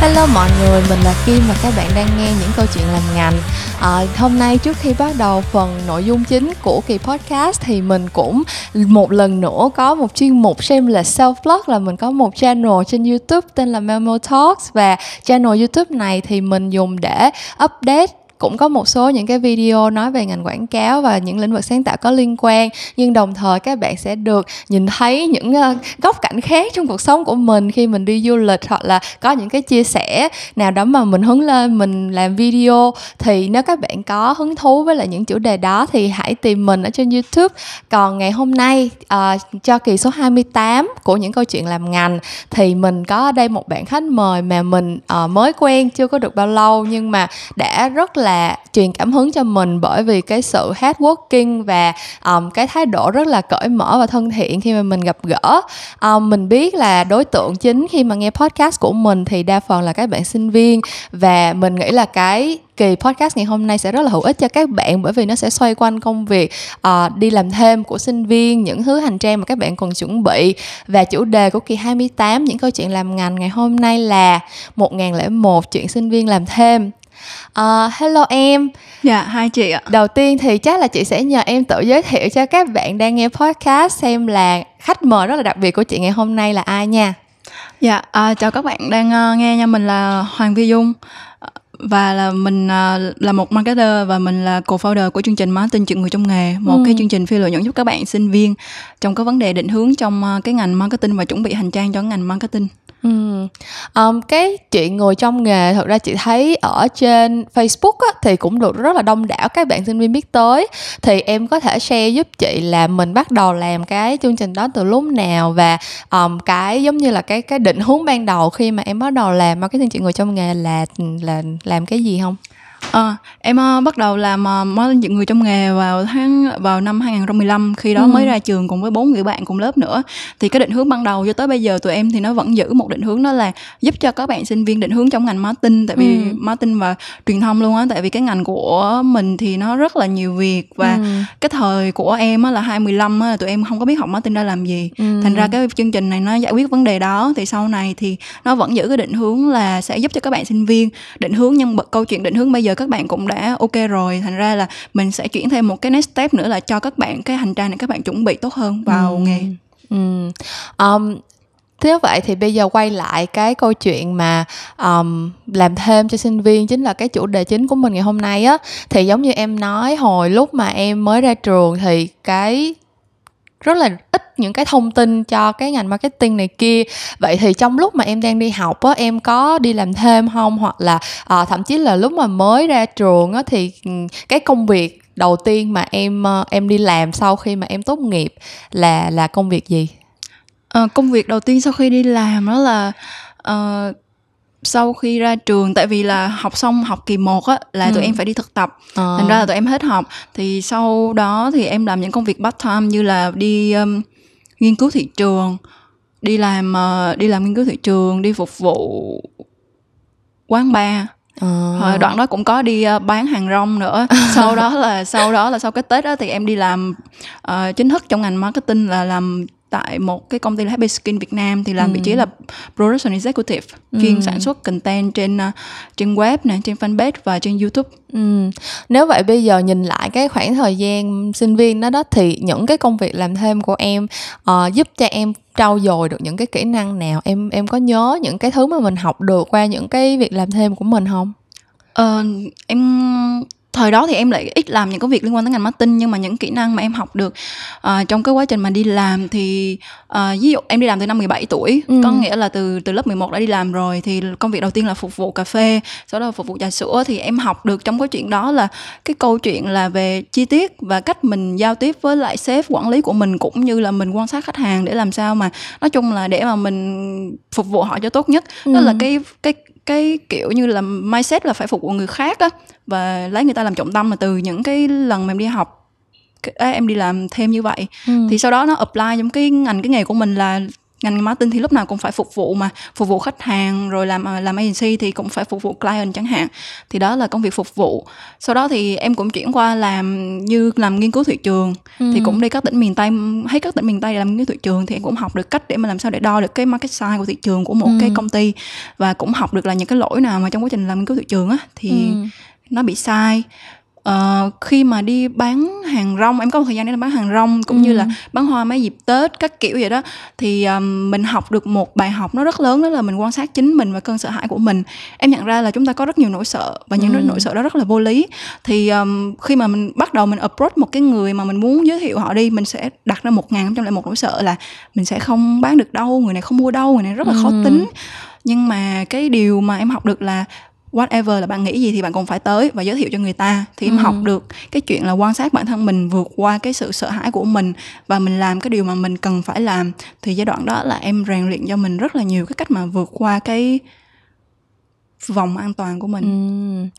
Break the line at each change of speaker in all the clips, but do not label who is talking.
Hello mọi người, mình là Kim và các bạn đang nghe những câu chuyện làm ngành. À, hôm nay trước khi bắt đầu phần nội dung chính của kỳ podcast thì mình cũng một lần nữa có một chuyên mục xem là self blog là mình có một channel trên YouTube tên là Memo Talks và channel YouTube này thì mình dùng để update cũng có một số những cái video nói về ngành quảng cáo và những lĩnh vực sáng tạo có liên quan nhưng đồng thời các bạn sẽ được nhìn thấy những ờ, góc cảnh khác trong cuộc sống của mình khi mình đi du lịch hoặc là có những cái chia sẻ nào đó mà mình hứng lên mình làm video. Thì nếu các bạn có hứng thú với lại những chủ đề đó thì hãy tìm mình ở trên YouTube. Còn ngày hôm nay uh, cho kỳ số 28 của những câu chuyện làm ngành thì mình có ở đây một bạn khách mời mà mình uh, mới quen chưa có được bao lâu nhưng mà đã rất là là truyền cảm hứng cho mình bởi vì cái sự hardworking và um, cái thái độ rất là cởi mở và thân thiện khi mà mình gặp gỡ. Um, mình biết là đối tượng chính khi mà nghe podcast của mình thì đa phần là các bạn sinh viên và mình nghĩ là cái kỳ podcast ngày hôm nay sẽ rất là hữu ích cho các bạn bởi vì nó sẽ xoay quanh công việc uh, đi làm thêm của sinh viên những thứ hành trang mà các bạn cần chuẩn bị. Và chủ đề của kỳ 28 những câu chuyện làm ngành ngày hôm nay là 1001 chuyện sinh viên làm thêm. Uh, hello em.
Dạ, hai chị ạ.
Đầu tiên thì chắc là chị sẽ nhờ em tự giới thiệu cho các bạn đang nghe podcast xem là khách mời rất là đặc biệt của chị ngày hôm nay là ai nha.
Dạ, à, chào các bạn đang uh, nghe nha, mình là Hoàng Vi Dung và là mình uh, là một marketer và mình là co-founder của chương trình marketing chuyện người trong nghề một ừ. cái chương trình phi lợi nhuận giúp các bạn sinh viên trong cái vấn đề định hướng trong uh, cái ngành marketing và chuẩn bị hành trang cho ngành marketing
Ừ. Um, cái chuyện người trong nghề thật ra chị thấy ở trên Facebook á, thì cũng được rất là đông đảo các bạn sinh viên biết tới thì em có thể share giúp chị là mình bắt đầu làm cái chương trình đó từ lúc nào và um, cái giống như là cái cái định hướng ban đầu khi mà em bắt đầu làm marketing chuyện người trong nghề là là làm cái gì không?
À, em uh, bắt đầu làm uh, marketing người trong nghề vào tháng vào năm 2015 khi đó ừ. mới ra trường cùng với bốn người bạn cùng lớp nữa thì cái định hướng ban đầu cho tới bây giờ tụi em thì nó vẫn giữ một định hướng đó là giúp cho các bạn sinh viên định hướng trong ngành marketing tại vì ừ. marketing và truyền thông luôn á tại vì cái ngành của mình thì nó rất là nhiều việc và ừ. cái thời của em á là 2015 á tụi em không có biết học marketing ra làm gì ừ. thành ra cái chương trình này nó giải quyết vấn đề đó thì sau này thì nó vẫn giữ cái định hướng là sẽ giúp cho các bạn sinh viên định hướng nhân vật câu chuyện định hướng bây giờ các bạn cũng đã ok rồi thành ra là mình sẽ chuyển thêm một cái next step nữa là cho các bạn cái hành trang này các bạn chuẩn bị tốt hơn vào ừ. nghề ừ.
um, Thế vậy thì bây giờ quay lại cái câu chuyện mà um, làm thêm cho sinh viên chính là cái chủ đề chính của mình ngày hôm nay á thì giống như em nói hồi lúc mà em mới ra trường thì cái rất là ít những cái thông tin cho cái ngành marketing này kia. Vậy thì trong lúc mà em đang đi học á em có đi làm thêm không? Hoặc là à, thậm chí là lúc mà mới ra trường á thì ừ, cái công việc đầu tiên mà em ờ, em đi làm sau khi mà em tốt nghiệp là là công việc gì?
À, công việc đầu tiên sau khi đi làm đó là uh, sau khi ra trường tại vì là học xong học kỳ 1 á là ừ. tụi em phải đi thực tập à. thành ra là tụi em hết học thì sau đó thì em làm những công việc part time như là đi um, nghiên cứu thị trường đi làm uh, đi làm nghiên cứu thị trường đi phục vụ quán bar À. đoạn đó cũng có đi uh, bán hàng rong nữa sau đó là sau đó là sau cái tết đó thì em đi làm uh, chính thức trong ngành marketing là làm tại một cái công ty là Happy Skin Việt Nam thì làm ừ. vị trí là production executive ừ. chuyên sản xuất content trên uh, trên web này trên fanpage và trên YouTube.
Ừ. Nếu vậy bây giờ nhìn lại cái khoảng thời gian sinh viên đó đó thì những cái công việc làm thêm của em uh, giúp cho em trau dồi được những cái kỹ năng nào em em có nhớ những cái thứ mà mình học được qua những cái việc làm thêm của mình không?
Ờ, em thời đó thì em lại ít làm những cái việc liên quan tới ngành marketing nhưng mà những kỹ năng mà em học được uh, trong cái quá trình mà đi làm thì uh, ví dụ em đi làm từ năm 17 tuổi ừ. có nghĩa là từ từ lớp 11 đã đi làm rồi thì công việc đầu tiên là phục vụ cà phê sau đó là phục vụ trà sữa thì em học được trong cái chuyện đó là cái câu chuyện là về chi tiết và cách mình giao tiếp với lại sếp quản lý của mình cũng như là mình quan sát khách hàng để làm sao mà nói chung là để mà mình phục vụ họ cho tốt nhất ừ. đó là cái cái cái kiểu như là mindset là phải phục vụ người khác á và lấy người ta làm trọng tâm mà từ những cái lần mà em đi học em đi làm thêm như vậy ừ. thì sau đó nó apply trong cái ngành cái nghề của mình là ngành marketing thì lúc nào cũng phải phục vụ mà phục vụ khách hàng rồi làm làm agency thì cũng phải phục vụ client chẳng hạn thì đó là công việc phục vụ sau đó thì em cũng chuyển qua làm như làm nghiên cứu thị trường ừ. thì cũng đi các tỉnh miền tây hết các tỉnh miền tây làm nghiên cứu thị trường thì em cũng học được cách để mà làm sao để đo được cái market size của thị trường của một ừ. cái công ty và cũng học được là những cái lỗi nào mà trong quá trình làm nghiên cứu thị trường á thì ừ. nó bị sai uh, khi mà đi bán hàng rong em có một thời gian để bán hàng rong cũng ừ. như là bán hoa mấy dịp tết các kiểu vậy đó thì um, mình học được một bài học nó rất lớn đó là mình quan sát chính mình và cơn sợ hãi của mình em nhận ra là chúng ta có rất nhiều nỗi sợ và những ừ. nỗi sợ đó rất là vô lý thì um, khi mà mình bắt đầu mình approach một cái người mà mình muốn giới thiệu họ đi mình sẽ đặt ra một ngàn trong lại một nỗi sợ là mình sẽ không bán được đâu người này không mua đâu người này rất là khó ừ. tính nhưng mà cái điều mà em học được là whatever là bạn nghĩ gì thì bạn cũng phải tới và giới thiệu cho người ta thì em ừ. học được cái chuyện là quan sát bản thân mình vượt qua cái sự sợ hãi của mình và mình làm cái điều mà mình cần phải làm thì giai đoạn đó là em rèn luyện cho mình rất là nhiều cái cách mà vượt qua cái vòng an toàn của mình.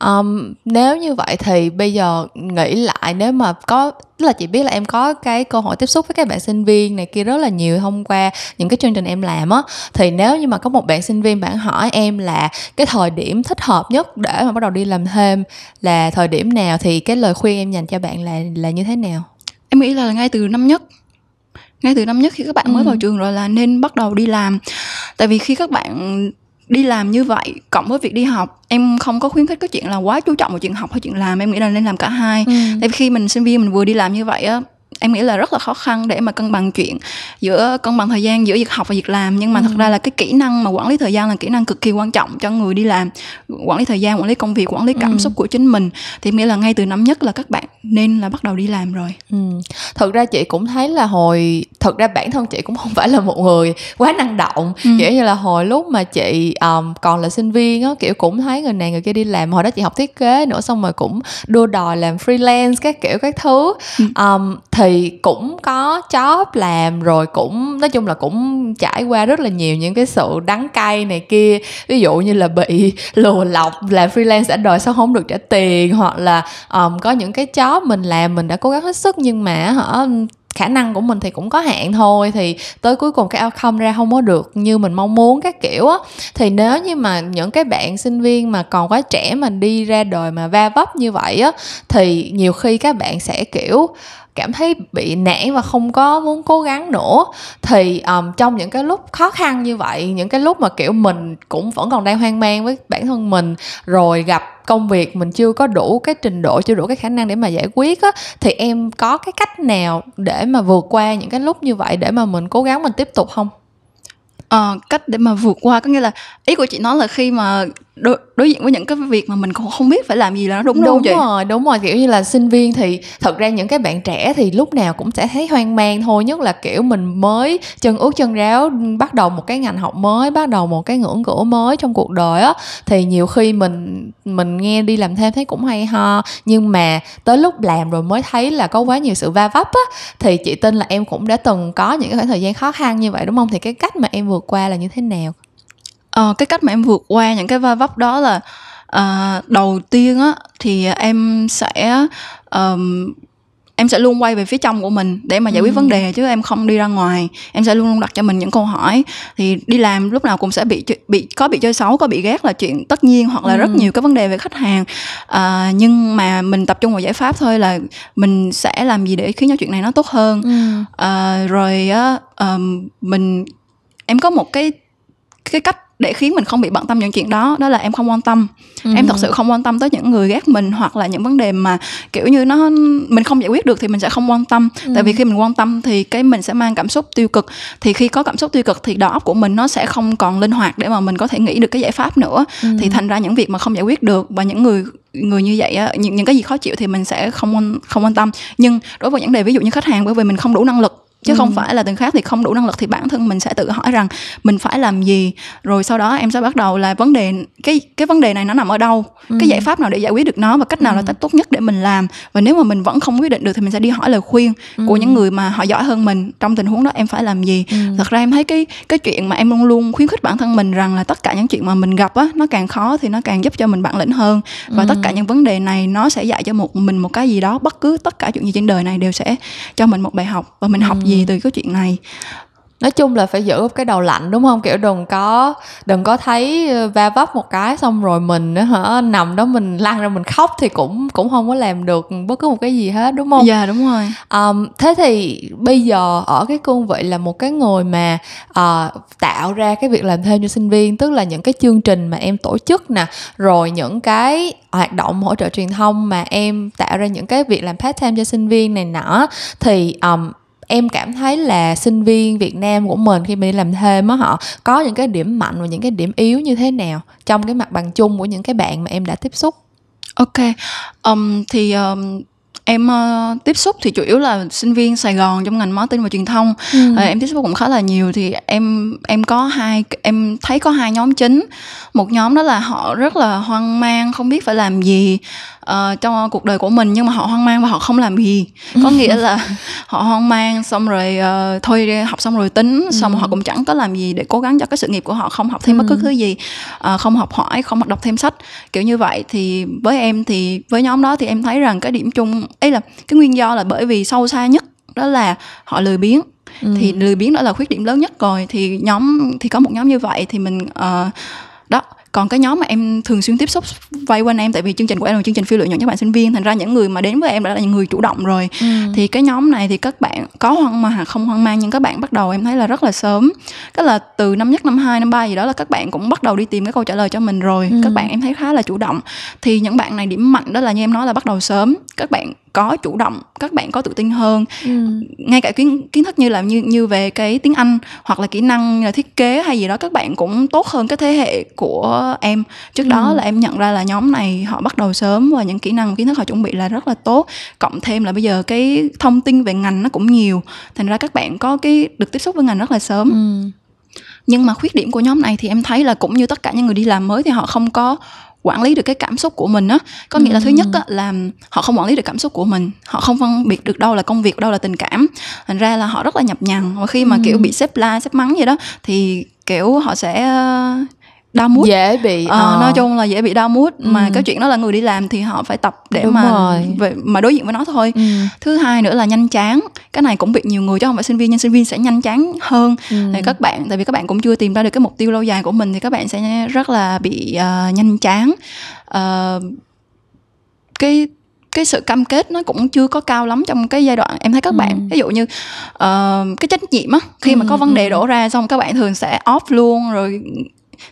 Ừ. um, nếu như vậy thì bây giờ nghĩ lại nếu mà có tức là chị biết là em có cái cơ hội tiếp xúc với các bạn sinh viên này kia rất là nhiều thông qua những cái chương trình em làm á. Thì nếu như mà có một bạn sinh viên bạn hỏi em là cái thời điểm thích hợp nhất để mà bắt đầu đi làm thêm là thời điểm nào thì cái lời khuyên em dành cho bạn là là như thế nào?
Em nghĩ là ngay từ năm nhất. Ngay từ năm nhất khi các bạn mới vào trường rồi là nên bắt đầu đi làm. Tại vì khi các bạn đi làm như vậy cộng với việc đi học em không có khuyến khích cái chuyện là quá chú trọng vào chuyện học hay chuyện làm em nghĩ là nên làm cả hai ừ. tại vì khi mình sinh viên mình vừa đi làm như vậy á em nghĩ là rất là khó khăn để mà cân bằng chuyện giữa cân bằng thời gian giữa việc học và việc làm nhưng mà ừ. thật ra là cái kỹ năng mà quản lý thời gian là kỹ năng cực kỳ quan trọng cho người đi làm quản lý thời gian quản lý công việc quản lý cảm ừ. xúc của chính mình thì em nghĩ là ngay từ năm nhất là các bạn nên là bắt đầu đi làm rồi ừ.
thật ra chị cũng thấy là hồi thật ra bản thân chị cũng không phải là một người quá năng động ừ. kiểu như là hồi lúc mà chị um, còn là sinh viên á kiểu cũng thấy người này người kia đi làm hồi đó chị học thiết kế nữa xong rồi cũng đua đòi làm freelance các kiểu các thứ ừ. um, thì cũng có job làm rồi cũng nói chung là cũng trải qua rất là nhiều những cái sự đắng cay này kia. Ví dụ như là bị lùa lọc làm freelance đã đòi sao không được trả tiền hoặc là um, có những cái job mình làm mình đã cố gắng hết sức nhưng mà hả khả năng của mình thì cũng có hạn thôi thì tới cuối cùng cái outcome ra không có được như mình mong muốn các kiểu á. Thì nếu như mà những cái bạn sinh viên mà còn quá trẻ mà đi ra đời mà va vấp như vậy á thì nhiều khi các bạn sẽ kiểu cảm thấy bị nản và không có muốn cố gắng nữa thì um, trong những cái lúc khó khăn như vậy những cái lúc mà kiểu mình cũng vẫn còn đang hoang mang với bản thân mình rồi gặp công việc mình chưa có đủ cái trình độ chưa đủ cái khả năng để mà giải quyết á thì em có cái cách nào để mà vượt qua những cái lúc như vậy để mà mình cố gắng mình tiếp tục không?
Uh, cách để mà vượt qua có nghĩa là ý của chị nói là khi mà đối, đối diện với những cái việc mà mình cũng không biết phải làm gì là nó đúng
đúng
chị?
rồi đúng rồi kiểu như là sinh viên thì thật ra những cái bạn trẻ thì lúc nào cũng sẽ thấy hoang mang thôi nhất là kiểu mình mới chân ướt chân ráo bắt đầu một cái ngành học mới bắt đầu một cái ngưỡng cửa mới trong cuộc đời á thì nhiều khi mình mình nghe đi làm thêm thấy cũng hay ho. Nhưng mà tới lúc làm rồi mới thấy là có quá nhiều sự va vấp á thì chị tin là em cũng đã từng có những cái khoảng thời gian khó khăn như vậy đúng không? Thì cái cách mà em vượt qua là như thế nào
ờ, cái cách mà em vượt qua những cái va vấp đó là uh, đầu tiên á thì em sẽ um, em sẽ luôn quay về phía trong của mình để mà giải quyết ừ. vấn đề chứ em không đi ra ngoài em sẽ luôn luôn đặt cho mình những câu hỏi thì đi làm lúc nào cũng sẽ bị bị có bị chơi xấu có bị ghét là chuyện tất nhiên hoặc là ừ. rất nhiều cái vấn đề về khách hàng à, nhưng mà mình tập trung vào giải pháp thôi là mình sẽ làm gì để khiến cho chuyện này nó tốt hơn ừ. à, rồi á um, mình em có một cái cái cách để khiến mình không bị bận tâm những chuyện đó đó là em không quan tâm ừ. em thật sự không quan tâm tới những người ghét mình hoặc là những vấn đề mà kiểu như nó mình không giải quyết được thì mình sẽ không quan tâm ừ. tại vì khi mình quan tâm thì cái mình sẽ mang cảm xúc tiêu cực thì khi có cảm xúc tiêu cực thì đầu óc của mình nó sẽ không còn linh hoạt để mà mình có thể nghĩ được cái giải pháp nữa ừ. thì thành ra những việc mà không giải quyết được và những người người như vậy những những cái gì khó chịu thì mình sẽ không không quan tâm nhưng đối với những đề ví dụ như khách hàng bởi vì mình không đủ năng lực chứ ừ. không phải là từng khác thì không đủ năng lực thì bản thân mình sẽ tự hỏi rằng mình phải làm gì rồi sau đó em sẽ bắt đầu là vấn đề cái cái vấn đề này nó nằm ở đâu ừ. cái giải pháp nào để giải quyết được nó và cách nào ừ. là cách tốt nhất để mình làm và nếu mà mình vẫn không quyết định được thì mình sẽ đi hỏi lời khuyên ừ. của những người mà họ giỏi hơn mình trong tình huống đó em phải làm gì ừ. thật ra em thấy cái cái chuyện mà em luôn luôn khuyến khích bản thân mình rằng là tất cả những chuyện mà mình gặp á nó càng khó thì nó càng giúp cho mình bản lĩnh hơn và ừ. tất cả những vấn đề này nó sẽ dạy cho một mình một cái gì đó bất cứ tất cả chuyện gì trên đời này đều sẽ cho mình một bài học và mình ừ. học gì từ cái chuyện này?
Nói chung là phải giữ cái đầu lạnh đúng không? Kiểu đừng có đừng có thấy ờ, va vấp một cái xong rồi mình hả nằm đó mình lăn ra mình khóc thì cũng cũng không có làm được bất cứ một cái gì hết đúng không?
Dạ đúng rồi.
Um, thế thì bây giờ ở cái cương vị là một cái người mà uh, tạo ra cái việc làm thêm cho sinh viên tức là những cái chương trình mà em tổ chức nè rồi những cái hoạt động hỗ trợ truyền thông mà em tạo ra những cái việc làm part time cho sinh viên này nọ thì um, em cảm thấy là sinh viên Việt Nam của mình khi mà đi làm thêm á họ có những cái điểm mạnh và những cái điểm yếu như thế nào trong cái mặt bằng chung của những cái bạn mà em đã tiếp xúc?
Ok um, thì um, em uh, tiếp xúc thì chủ yếu là sinh viên Sài Gòn trong ngành marketing và truyền thông. Ừ. uh, em tiếp xúc cũng khá là nhiều thì em em có hai em thấy có hai nhóm chính. Một nhóm đó là họ rất là hoang mang không biết phải làm gì uh, trong cuộc đời của mình nhưng mà họ hoang mang và họ không làm gì. Có nghĩa là họ hoang mang xong rồi uh, thôi học xong rồi tính xong rồi họ cũng chẳng có làm gì để cố gắng cho cái sự nghiệp của họ không học thêm bất cứ thứ gì uh, không học hỏi không đọc thêm sách. Kiểu như vậy thì với em thì với nhóm đó thì em thấy rằng cái điểm chung ấy là cái nguyên do là bởi vì sâu xa nhất đó là họ lười biếng. Ừ. thì lười biếng đó là khuyết điểm lớn nhất rồi. Thì nhóm thì có một nhóm như vậy thì mình uh, đó còn cái nhóm mà em thường xuyên tiếp xúc vay quanh em tại vì chương trình của em là chương trình phi lợi nhuận cho bạn sinh viên thành ra những người mà đến với em đã là những người chủ động rồi. Ừ. thì cái nhóm này thì các bạn có hoang mang không hoang mang nhưng các bạn bắt đầu em thấy là rất là sớm. Tức là từ năm nhất năm hai năm ba gì đó là các bạn cũng bắt đầu đi tìm cái câu trả lời cho mình rồi. Ừ. các bạn em thấy khá là chủ động. Thì những bạn này điểm mạnh đó là như em nói là bắt đầu sớm. Các bạn có chủ động các bạn có tự tin hơn. Ừ. ngay cả kiến kiến thức như là như như về cái tiếng anh hoặc là kỹ năng là thiết kế hay gì đó các bạn cũng tốt hơn cái thế hệ của em. Trước ừ. đó là em nhận ra là nhóm này họ bắt đầu sớm và những kỹ năng kiến thức họ chuẩn bị là rất là tốt. Cộng thêm là bây giờ cái thông tin về ngành nó cũng nhiều thành ra các bạn có cái được tiếp xúc với ngành rất là sớm. Ừ. Nhưng mà khuyết điểm của nhóm này thì em thấy là cũng như tất cả những người đi làm mới thì họ không có quản lý được cái cảm xúc của mình á. Có nghĩa là thứ nhất á, là họ không quản lý được cảm xúc của mình họ không phân biệt được đâu là công việc đâu là tình cảm. Thành ra là họ rất là nhập nhằn và khi mà kiểu bị xếp la xếp mắng vậy đó thì kiểu họ sẽ đau mút
dễ bị
ờ, ờ. nói chung là dễ bị đau mút ừ. mà cái chuyện đó là người đi làm thì họ phải tập để Đúng mà rồi. về, mà đối diện với nó thôi ừ. thứ hai nữa là nhanh chán cái này cũng bị nhiều người chứ không phải sinh viên nhưng sinh viên sẽ nhanh chán hơn ừ. thì các bạn tại vì các bạn cũng chưa tìm ra được cái mục tiêu lâu dài của mình thì các bạn sẽ rất là bị uh, nhanh chán uh, cái cái sự cam kết nó cũng chưa có cao lắm trong cái giai đoạn em thấy các ừ. bạn ví dụ như uh, cái trách nhiệm á khi mà có vấn đề ừ. đổ ra xong các bạn thường sẽ off luôn rồi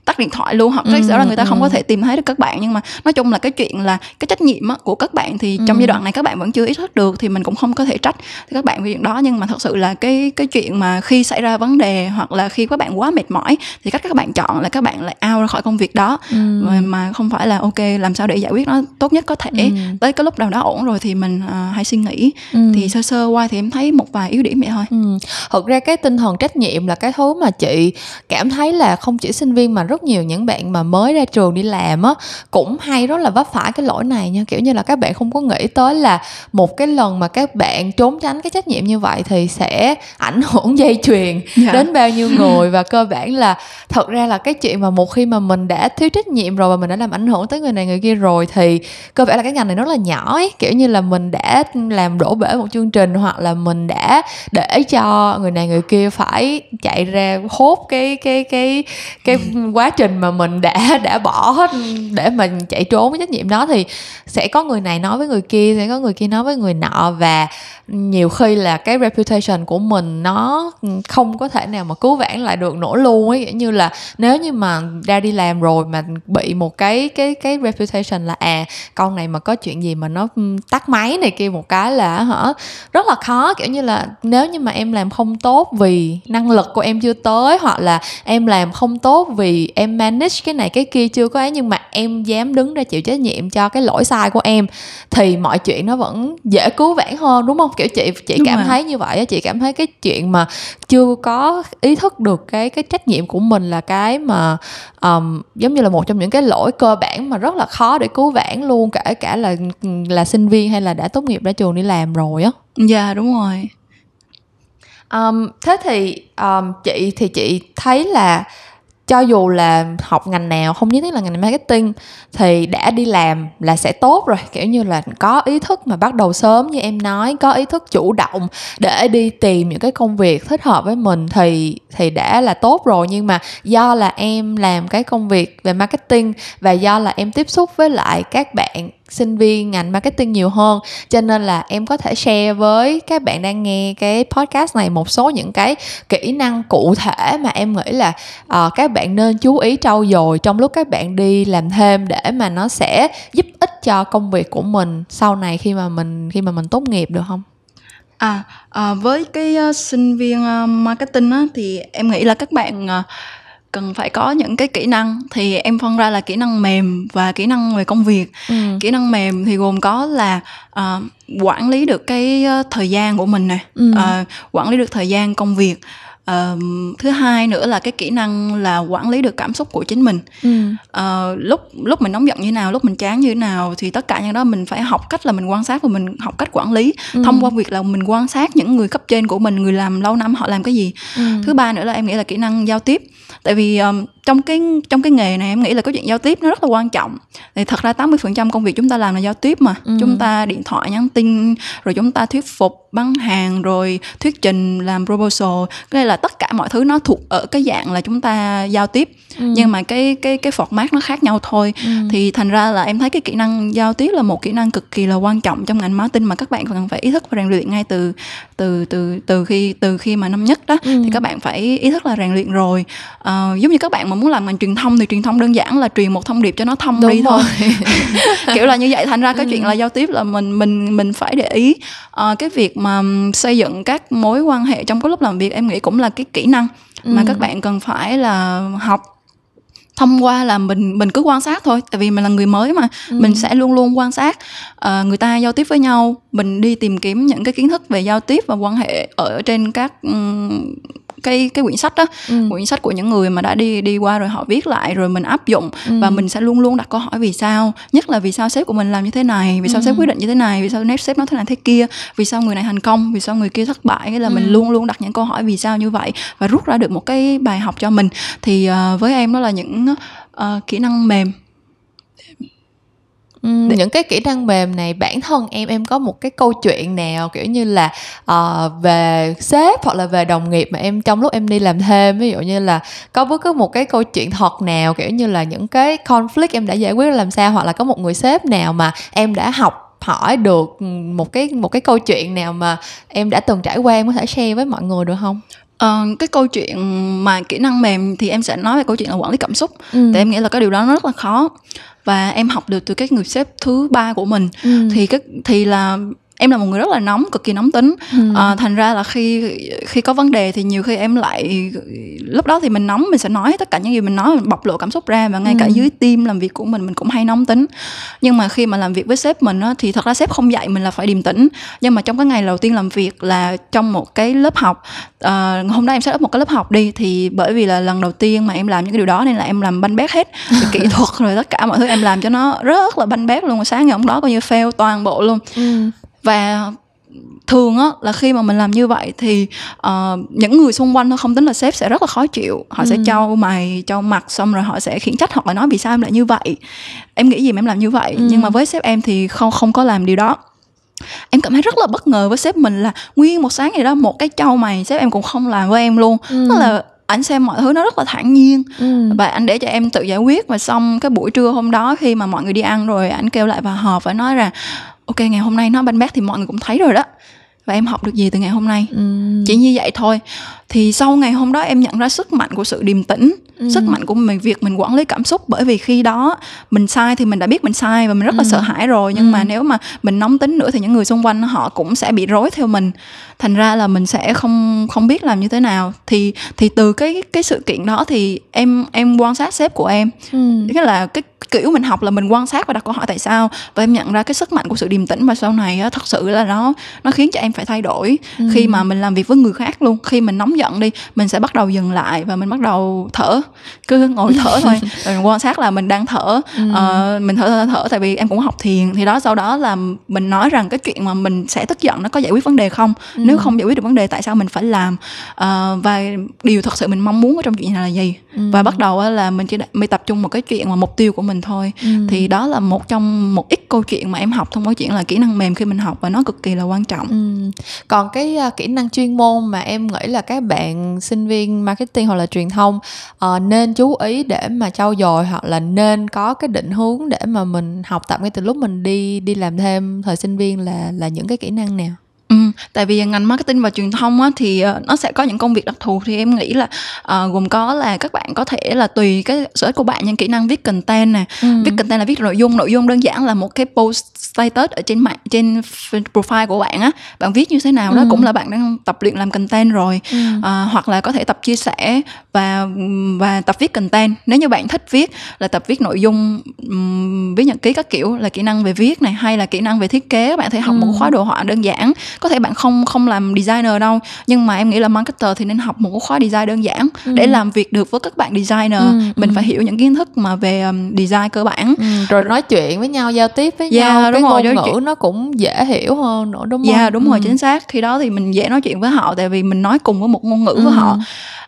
tắt điện thoại luôn. Hoặc ừ, sẽ là người ta không có thể tìm thấy được các bạn. Nhưng mà nói chung là cái chuyện là cái trách nhiệm của các bạn thì trong giai đoạn này các bạn vẫn chưa ý thức được thì mình cũng không có thể trách các bạn về chuyện đó. Nhưng mà thật sự là cái cái chuyện mà khi xảy ra vấn đề hoặc là khi các bạn quá mệt mỏi thì cách các bạn chọn là các bạn lại out ra khỏi công việc đó. Ừ. mà không phải là ok làm sao để giải quyết nó tốt nhất có thể. Ừ. tới cái lúc nào đó ổn rồi thì mình uh, hãy suy nghĩ. Ừ. thì sơ sơ qua thì em thấy một vài yếu điểm vậy thôi.
Ừ. thực ra cái tinh thần trách nhiệm là cái thứ mà chị cảm thấy là không chỉ sinh viên mà rất nhiều những bạn mà mới ra trường đi làm á cũng hay rất là vấp phải cái lỗi này nha kiểu như là các bạn không có nghĩ tới là một cái lần mà các bạn trốn tránh cái trách nhiệm như vậy thì sẽ ảnh hưởng dây chuyền yeah. Dạ. đến bao nhiêu người và cơ bản là thật ra là cái chuyện mà một khi mà mình đã thiếu trách nhiệm rồi và mình đã làm ảnh hưởng tới người này người kia rồi thì cơ bản là cái ngành này rất là nhỏ ấy kiểu như là mình đã làm đổ bể một chương trình hoặc là mình đã để cho người này người kia phải chạy ra hốt cái cái cái cái quá trình mà mình đã đã bỏ hết để mình chạy trốn với trách nhiệm đó thì sẽ có người này nói với người kia, sẽ có người kia nói với người nọ và nhiều khi là cái reputation của mình nó không có thể nào mà cứu vãn lại được nổi luôn ấy. Như là nếu như mà ra đi làm rồi mà bị một cái cái cái reputation là à con này mà có chuyện gì mà nó tắt máy này kia một cái là hả, rất là khó. Kiểu như là nếu như mà em làm không tốt vì năng lực của em chưa tới hoặc là em làm không tốt vì em manage cái này cái kia chưa có ấy nhưng mà em dám đứng ra chịu trách nhiệm cho cái lỗi sai của em thì mọi chuyện nó vẫn dễ cứu vãn hơn đúng không? Kiểu chị chị đúng cảm rồi. thấy như vậy chị cảm thấy cái chuyện mà chưa có ý thức được cái cái trách nhiệm của mình là cái mà um, giống như là một trong những cái lỗi cơ bản mà rất là khó để cứu vãn luôn kể cả là là sinh viên hay là đã tốt nghiệp ra trường đi làm rồi á.
Dạ yeah, đúng rồi.
Um, thế thì um, chị thì chị thấy là cho dù là học ngành nào, không nhất thiết là ngành marketing, thì đã đi làm là sẽ tốt rồi. Kiểu như là có ý thức mà bắt đầu sớm như em nói, có ý thức chủ động để đi tìm những cái công việc thích hợp với mình thì thì đã là tốt rồi. Nhưng mà do là em làm cái công việc về marketing và do là em tiếp xúc với lại các bạn sinh viên ngành marketing nhiều hơn. Cho nên là em có thể share với các bạn đang nghe cái podcast này một số những cái kỹ năng cụ thể mà em nghĩ là uh, các bạn nên chú ý trau dồi trong lúc các bạn đi làm thêm để mà nó sẽ giúp ích cho công việc của mình sau này khi mà mình khi mà mình tốt nghiệp được không?
À, à với cái uh, sinh viên uh, marketing á, thì em nghĩ là các bạn uh, cần phải có những cái kỹ năng thì em phân ra là kỹ năng mềm và kỹ năng về công việc ừ. kỹ năng mềm thì gồm có là uh, quản lý được cái uh, thời gian của mình nè ừ. uh, quản lý được thời gian công việc uh, thứ hai nữa là cái kỹ năng là quản lý được cảm xúc của chính mình ừ. uh, lúc lúc mình nóng giận như nào lúc mình chán như thế nào thì tất cả những đó mình phải học cách là mình quan sát và mình học cách quản lý ừ. thông qua việc là mình quan sát những người cấp trên của mình người làm lâu năm họ làm cái gì ừ. thứ ba nữa là em nghĩ là kỹ năng giao tiếp tại vì um, trong cái trong cái nghề này em nghĩ là cái chuyện giao tiếp nó rất là quan trọng thì thật ra 80% công việc chúng ta làm là giao tiếp mà ừ. chúng ta điện thoại nhắn tin rồi chúng ta thuyết phục bán hàng rồi thuyết trình làm proposal cái là tất cả mọi thứ nó thuộc ở cái dạng là chúng ta giao tiếp ừ. nhưng mà cái cái cái format nó khác nhau thôi ừ. thì thành ra là em thấy cái kỹ năng giao tiếp là một kỹ năng cực kỳ là quan trọng trong ngành marketing mà các bạn cần phải ý thức và rèn luyện ngay từ từ từ từ khi từ khi mà năm nhất đó ừ. thì các bạn phải ý thức là rèn luyện rồi uh, giống như các bạn mà muốn làm ngành truyền thông thì truyền thông đơn giản là truyền một thông điệp cho nó thông Đúng đi rồi. thôi kiểu là như vậy thành ra cái ừ. chuyện là giao tiếp là mình mình mình phải để ý uh, cái việc mà xây dựng các mối quan hệ trong cái lúc làm việc em nghĩ cũng là cái kỹ năng mà ừ. các bạn cần phải là học thông qua là mình mình cứ quan sát thôi tại vì mình là người mới mà ừ. mình sẽ luôn luôn quan sát uh, người ta giao tiếp với nhau mình đi tìm kiếm những cái kiến thức về giao tiếp và quan hệ ở trên các um, cái cái quyển sách đó ừ. quyển sách của những người mà đã đi đi qua rồi họ viết lại rồi mình áp dụng ừ. và mình sẽ luôn luôn đặt câu hỏi vì sao nhất là vì sao sếp của mình làm như thế này vì sao ừ. sếp quyết định như thế này vì sao sếp nói thế này thế kia vì sao người này thành công vì sao người kia thất bại cái là ừ. mình luôn luôn đặt những câu hỏi vì sao như vậy và rút ra được một cái bài học cho mình thì uh, với em đó là những uh, kỹ năng mềm
Ừ, những cái kỹ năng mềm này bản thân em em có một cái câu chuyện nào kiểu như là uh, về sếp hoặc là về đồng nghiệp mà em trong lúc em đi làm thêm ví dụ như là có bất cứ một cái câu chuyện thật nào kiểu như là những cái conflict em đã giải quyết làm sao hoặc là có một người sếp nào mà em đã học hỏi được một cái một cái câu chuyện nào mà em đã từng trải qua em có thể share với mọi người được không?
Uh, cái câu chuyện mà kỹ năng mềm thì em sẽ nói về câu chuyện là quản lý cảm xúc ừ. tại em nghĩ là cái điều đó nó rất là khó và em học được từ cái người sếp thứ ba của mình ừ. thì cái thì là em là một người rất là nóng cực kỳ nóng tính. Ừ. à, thành ra là khi khi có vấn đề thì nhiều khi em lại lúc đó thì mình nóng mình sẽ nói tất cả những gì mình nói mình bộc lộ cảm xúc ra và ngay ừ. cả dưới team làm việc của mình mình cũng hay nóng tính. Nhưng mà khi mà làm việc với sếp mình á, thì thật ra sếp không dạy mình là phải điềm tĩnh. Nhưng mà trong cái ngày đầu tiên làm việc là trong một cái lớp học à, hôm nay em set up một cái lớp học đi thì bởi vì là lần đầu tiên mà em làm những cái điều đó nên là em làm banh bét hết. Kỹ thuật rồi tất cả mọi thứ em làm cho nó rất là banh bét luôn sáng ngày hôm đó coi như fail toàn bộ luôn. Ừ và thường á là khi mà mình làm như vậy thì uh, những người xung quanh nó không tính là sếp sẽ rất là khó chịu họ ừ. sẽ trao mày trao mặt xong rồi họ sẽ khiển trách hoặc là nói vì sao em lại như vậy em nghĩ gì mà em làm như vậy ừ. nhưng mà với sếp em thì không không có làm điều đó em cảm thấy rất là bất ngờ với sếp mình là nguyên một sáng gì đó một cái trao mày sếp em cũng không làm với em luôn ừ. tức là anh xem mọi thứ nó rất là thản nhiên ừ. và anh để cho em tự giải quyết và xong cái buổi trưa hôm đó khi mà mọi người đi ăn rồi anh kêu lại và họp và nói rằng ok ngày hôm nay nó banh bét thì mọi người cũng thấy rồi đó và em học được gì từ ngày hôm nay ừ. chỉ như vậy thôi thì sau ngày hôm đó em nhận ra sức mạnh của sự điềm tĩnh ừ. sức mạnh của mình việc mình quản lý cảm xúc bởi vì khi đó mình sai thì mình đã biết mình sai và mình rất là ừ. sợ hãi rồi nhưng ừ. mà nếu mà mình nóng tính nữa thì những người xung quanh họ cũng sẽ bị rối theo mình thành ra là mình sẽ không không biết làm như thế nào thì thì từ cái cái sự kiện đó thì em em quan sát sếp của em ừ. là cái kiểu mình học là mình quan sát và đặt câu hỏi tại sao và em nhận ra cái sức mạnh của sự điềm tĩnh và sau này á thật sự là nó nó khiến cho em phải thay đổi ừ. khi mà mình làm việc với người khác luôn khi mình nóng giận đi mình sẽ bắt đầu dừng lại và mình bắt đầu thở cứ ngồi thở thôi mình quan sát là mình đang thở ừ. uh, mình thở, thở thở tại vì em cũng học thiền thì đó sau đó là mình nói rằng cái chuyện mà mình sẽ tức giận nó có giải quyết vấn đề không ừ. nếu không giải quyết được vấn đề tại sao mình phải làm uh, và điều thật sự mình mong muốn ở trong chuyện này là gì ừ. và bắt đầu là mình chỉ mới tập trung một cái chuyện mà mục tiêu của mình thôi ừ. thì đó là một trong một ít câu chuyện mà em học thông qua chuyện là kỹ năng mềm khi mình học và nó cực kỳ là quan trọng
ừ còn cái uh, kỹ năng chuyên môn mà em nghĩ là các bạn sinh viên marketing hoặc là truyền thông uh, nên chú ý để mà trau dồi hoặc là nên có cái định hướng để mà mình học tập ngay từ lúc mình đi đi làm thêm thời sinh viên là là những cái kỹ năng nào
Ừ, tại vì ngành marketing và truyền thông á, thì uh, nó sẽ có những công việc đặc thù thì em nghĩ là uh, gồm có là các bạn có thể là tùy cái sở thích của bạn những kỹ năng viết content nè ừ. viết content là viết nội dung nội dung đơn giản là một cái post status ở trên mạng trên profile của bạn á bạn viết như thế nào ừ. đó cũng là bạn đang tập luyện làm content rồi ừ. uh, hoặc là có thể tập chia sẻ và và tập viết content nếu như bạn thích viết là tập viết nội dung um, viết nhật ký các kiểu là kỹ năng về viết này hay là kỹ năng về thiết kế bạn thể học ừ. một khóa đồ họa đơn giản có thể bạn không không làm designer đâu nhưng mà em nghĩ là marketer thì nên học một khóa design đơn giản ừ. để làm việc được với các bạn designer ừ. mình ừ. phải hiểu những kiến thức mà về um, design cơ bản
ừ. rồi nói chuyện với nhau giao tiếp với yeah, nhau đúng cái rồi, ngôn ngữ chuyện... nó cũng dễ hiểu hơn nữa đúng
không? Yeah, đúng ừ. rồi chính xác khi đó thì mình dễ nói chuyện với họ tại vì mình nói cùng với một ngôn ngữ ừ. với họ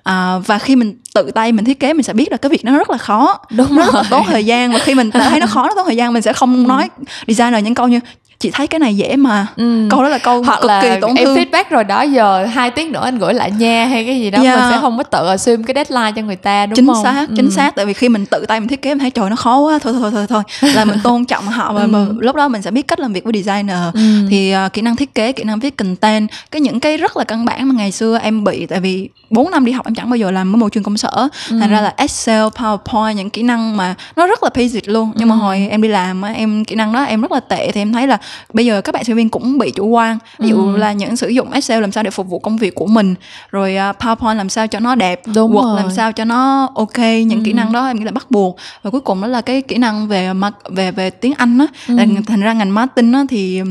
à, và khi mình tự tay mình thiết kế mình sẽ biết là cái việc nó rất là khó đúng nó rất là tốn thời gian và khi mình thấy nó khó nó tốn thời gian mình sẽ không ừ. nói designer những câu như chị thấy cái này dễ mà ừ. câu đó là câu
hoặc
cực
là
kỳ tổn
em thương. feedback rồi đó giờ hai tiếng nữa anh gửi lại nha hay cái gì đó yeah. mình sẽ không có tự assume cái deadline cho người ta đúng
chính
không
xác ừ. chính xác tại vì khi mình tự tay mình thiết kế mình thấy trời nó khó quá thôi thôi thôi thôi là mình tôn trọng họ và ừ. lúc đó mình sẽ biết cách làm việc với designer ừ. thì uh, kỹ năng thiết kế kỹ năng viết content cái những cái rất là căn bản mà ngày xưa em bị tại vì 4 năm đi học em chẳng bao giờ làm ở môi trường công sở ừ. thành ra là Excel PowerPoint những kỹ năng mà nó rất là basic luôn nhưng ừ. mà hồi em đi làm em kỹ năng đó em rất là tệ thì em thấy là bây giờ các bạn sinh viên cũng bị chủ quan ví dụ ừ. là những sử dụng Excel làm sao để phục vụ công việc của mình rồi uh, PowerPoint làm sao cho nó đẹp Đúng Word rồi. làm sao cho nó ok những ừ. kỹ năng đó em nghĩ là bắt buộc và cuối cùng đó là cái kỹ năng về về về tiếng Anh á ừ. thành ra ngành marketing á thì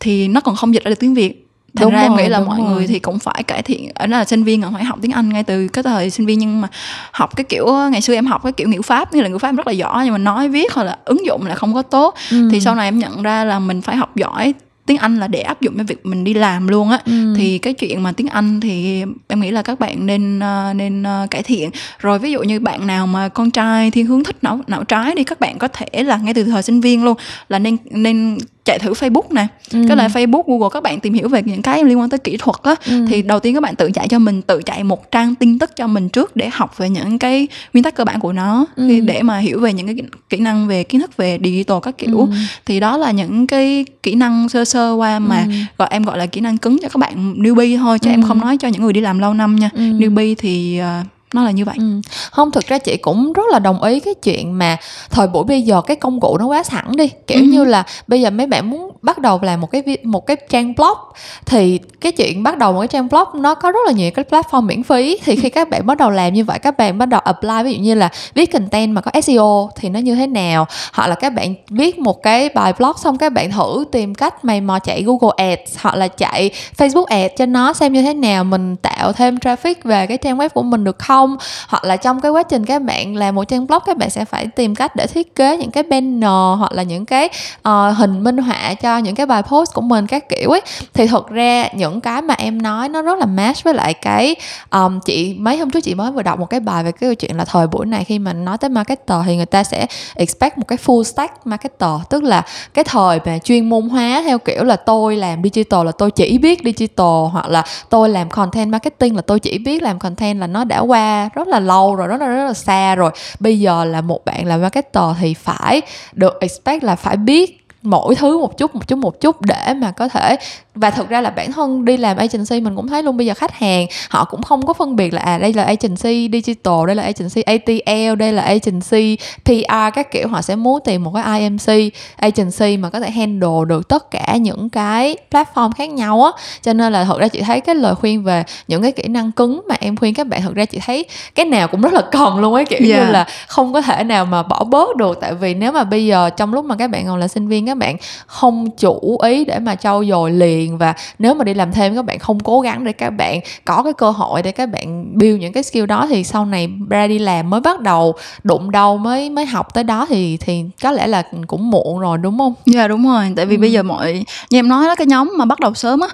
thì nó còn không dịch ra được tiếng Việt thành đúng ra rồi, em nghĩ là mọi rồi. người thì cũng phải cải thiện ở là sinh viên phải học tiếng anh ngay từ cái thời sinh viên nhưng mà học cái kiểu ngày xưa em học cái kiểu ngữ pháp như là ngữ pháp em rất là giỏi nhưng mà nói viết hoặc là ứng dụng là không có tốt ừ. thì sau này em nhận ra là mình phải học giỏi tiếng Anh là để áp dụng cho việc mình đi làm luôn á ừ. thì cái chuyện mà tiếng Anh thì em nghĩ là các bạn nên uh, nên uh, cải thiện rồi ví dụ như bạn nào mà con trai thiên hướng thích não não trái đi các bạn có thể là ngay từ thời sinh viên luôn là nên nên chạy thử Facebook nè ừ. cái là Facebook Google các bạn tìm hiểu về những cái liên quan tới kỹ thuật á ừ. thì đầu tiên các bạn tự chạy cho mình tự chạy một trang tin tức cho mình trước để học về những cái nguyên tắc cơ bản của nó ừ. để mà hiểu về những cái kỹ năng về kiến thức về digital các kiểu ừ. thì đó là những cái kỹ năng sơ sơ qua mà ừ. gọi em gọi là kỹ năng cứng cho các bạn newbie thôi chứ ừ. em không nói cho những người đi làm lâu năm nha ừ. newbie thì uh, nó là như vậy. Ừ.
không thực ra chị cũng rất là đồng ý cái chuyện mà thời buổi bây giờ cái công cụ nó quá sẵn đi. Kiểu ừ. như là bây giờ mấy bạn muốn bắt đầu làm một cái một cái trang blog thì cái chuyện bắt đầu một cái trang blog nó có rất là nhiều cái platform miễn phí. Thì khi các bạn bắt đầu làm như vậy các bạn bắt đầu apply ví dụ như là viết content mà có SEO thì nó như thế nào? Hoặc là các bạn viết một cái bài blog xong các bạn thử tìm cách mày mò chạy Google Ads hoặc là chạy Facebook Ads cho nó xem như thế nào mình tạo thêm traffic về cái trang web của mình được không không? Hoặc là trong cái quá trình các bạn làm một trang blog các bạn sẽ phải tìm cách để thiết kế những cái banner hoặc là những cái uh, hình minh họa cho những cái bài post của mình các kiểu ấy. Thì thật ra những cái mà em nói nó rất là match với lại cái um, chị mấy hôm trước chị mới vừa đọc một cái bài về cái câu chuyện là thời buổi này khi mà nói tới marketer thì người ta sẽ expect một cái full stack marketer. Tức là cái thời mà chuyên môn hóa theo kiểu là tôi làm digital là tôi chỉ biết digital hoặc là tôi làm content marketing là tôi chỉ biết làm content là nó đã qua rất là lâu rồi, rất là rất là xa rồi. Bây giờ là một bạn làm marketer thì phải được expect là phải biết mỗi thứ một chút một chút một chút để mà có thể và thực ra là bản thân đi làm agency mình cũng thấy luôn bây giờ khách hàng họ cũng không có phân biệt là à đây là agency digital đây là agency ATL đây là agency PR các kiểu. Họ sẽ muốn tìm một cái IMC agency mà có thể handle được tất cả những cái platform khác nhau á. Cho nên là thật ra chị thấy cái lời khuyên về những cái kỹ năng cứng mà em khuyên các bạn thật ra chị thấy cái nào cũng rất là cần luôn ấy kiểu yeah. như là không có thể nào mà bỏ bớt được. Tại vì nếu mà bây giờ trong lúc mà các bạn còn là sinh viên các bạn không chủ ý để mà trau dồi liền và nếu mà đi làm thêm các bạn không cố gắng để các bạn có cái cơ hội để các bạn build những cái skill đó thì sau này ra đi làm mới bắt đầu đụng đâu mới mới học tới đó thì thì có lẽ là cũng muộn rồi đúng không?
Dạ đúng rồi, tại vì ừ. bây giờ mọi như em nói đó cái nhóm mà bắt đầu sớm á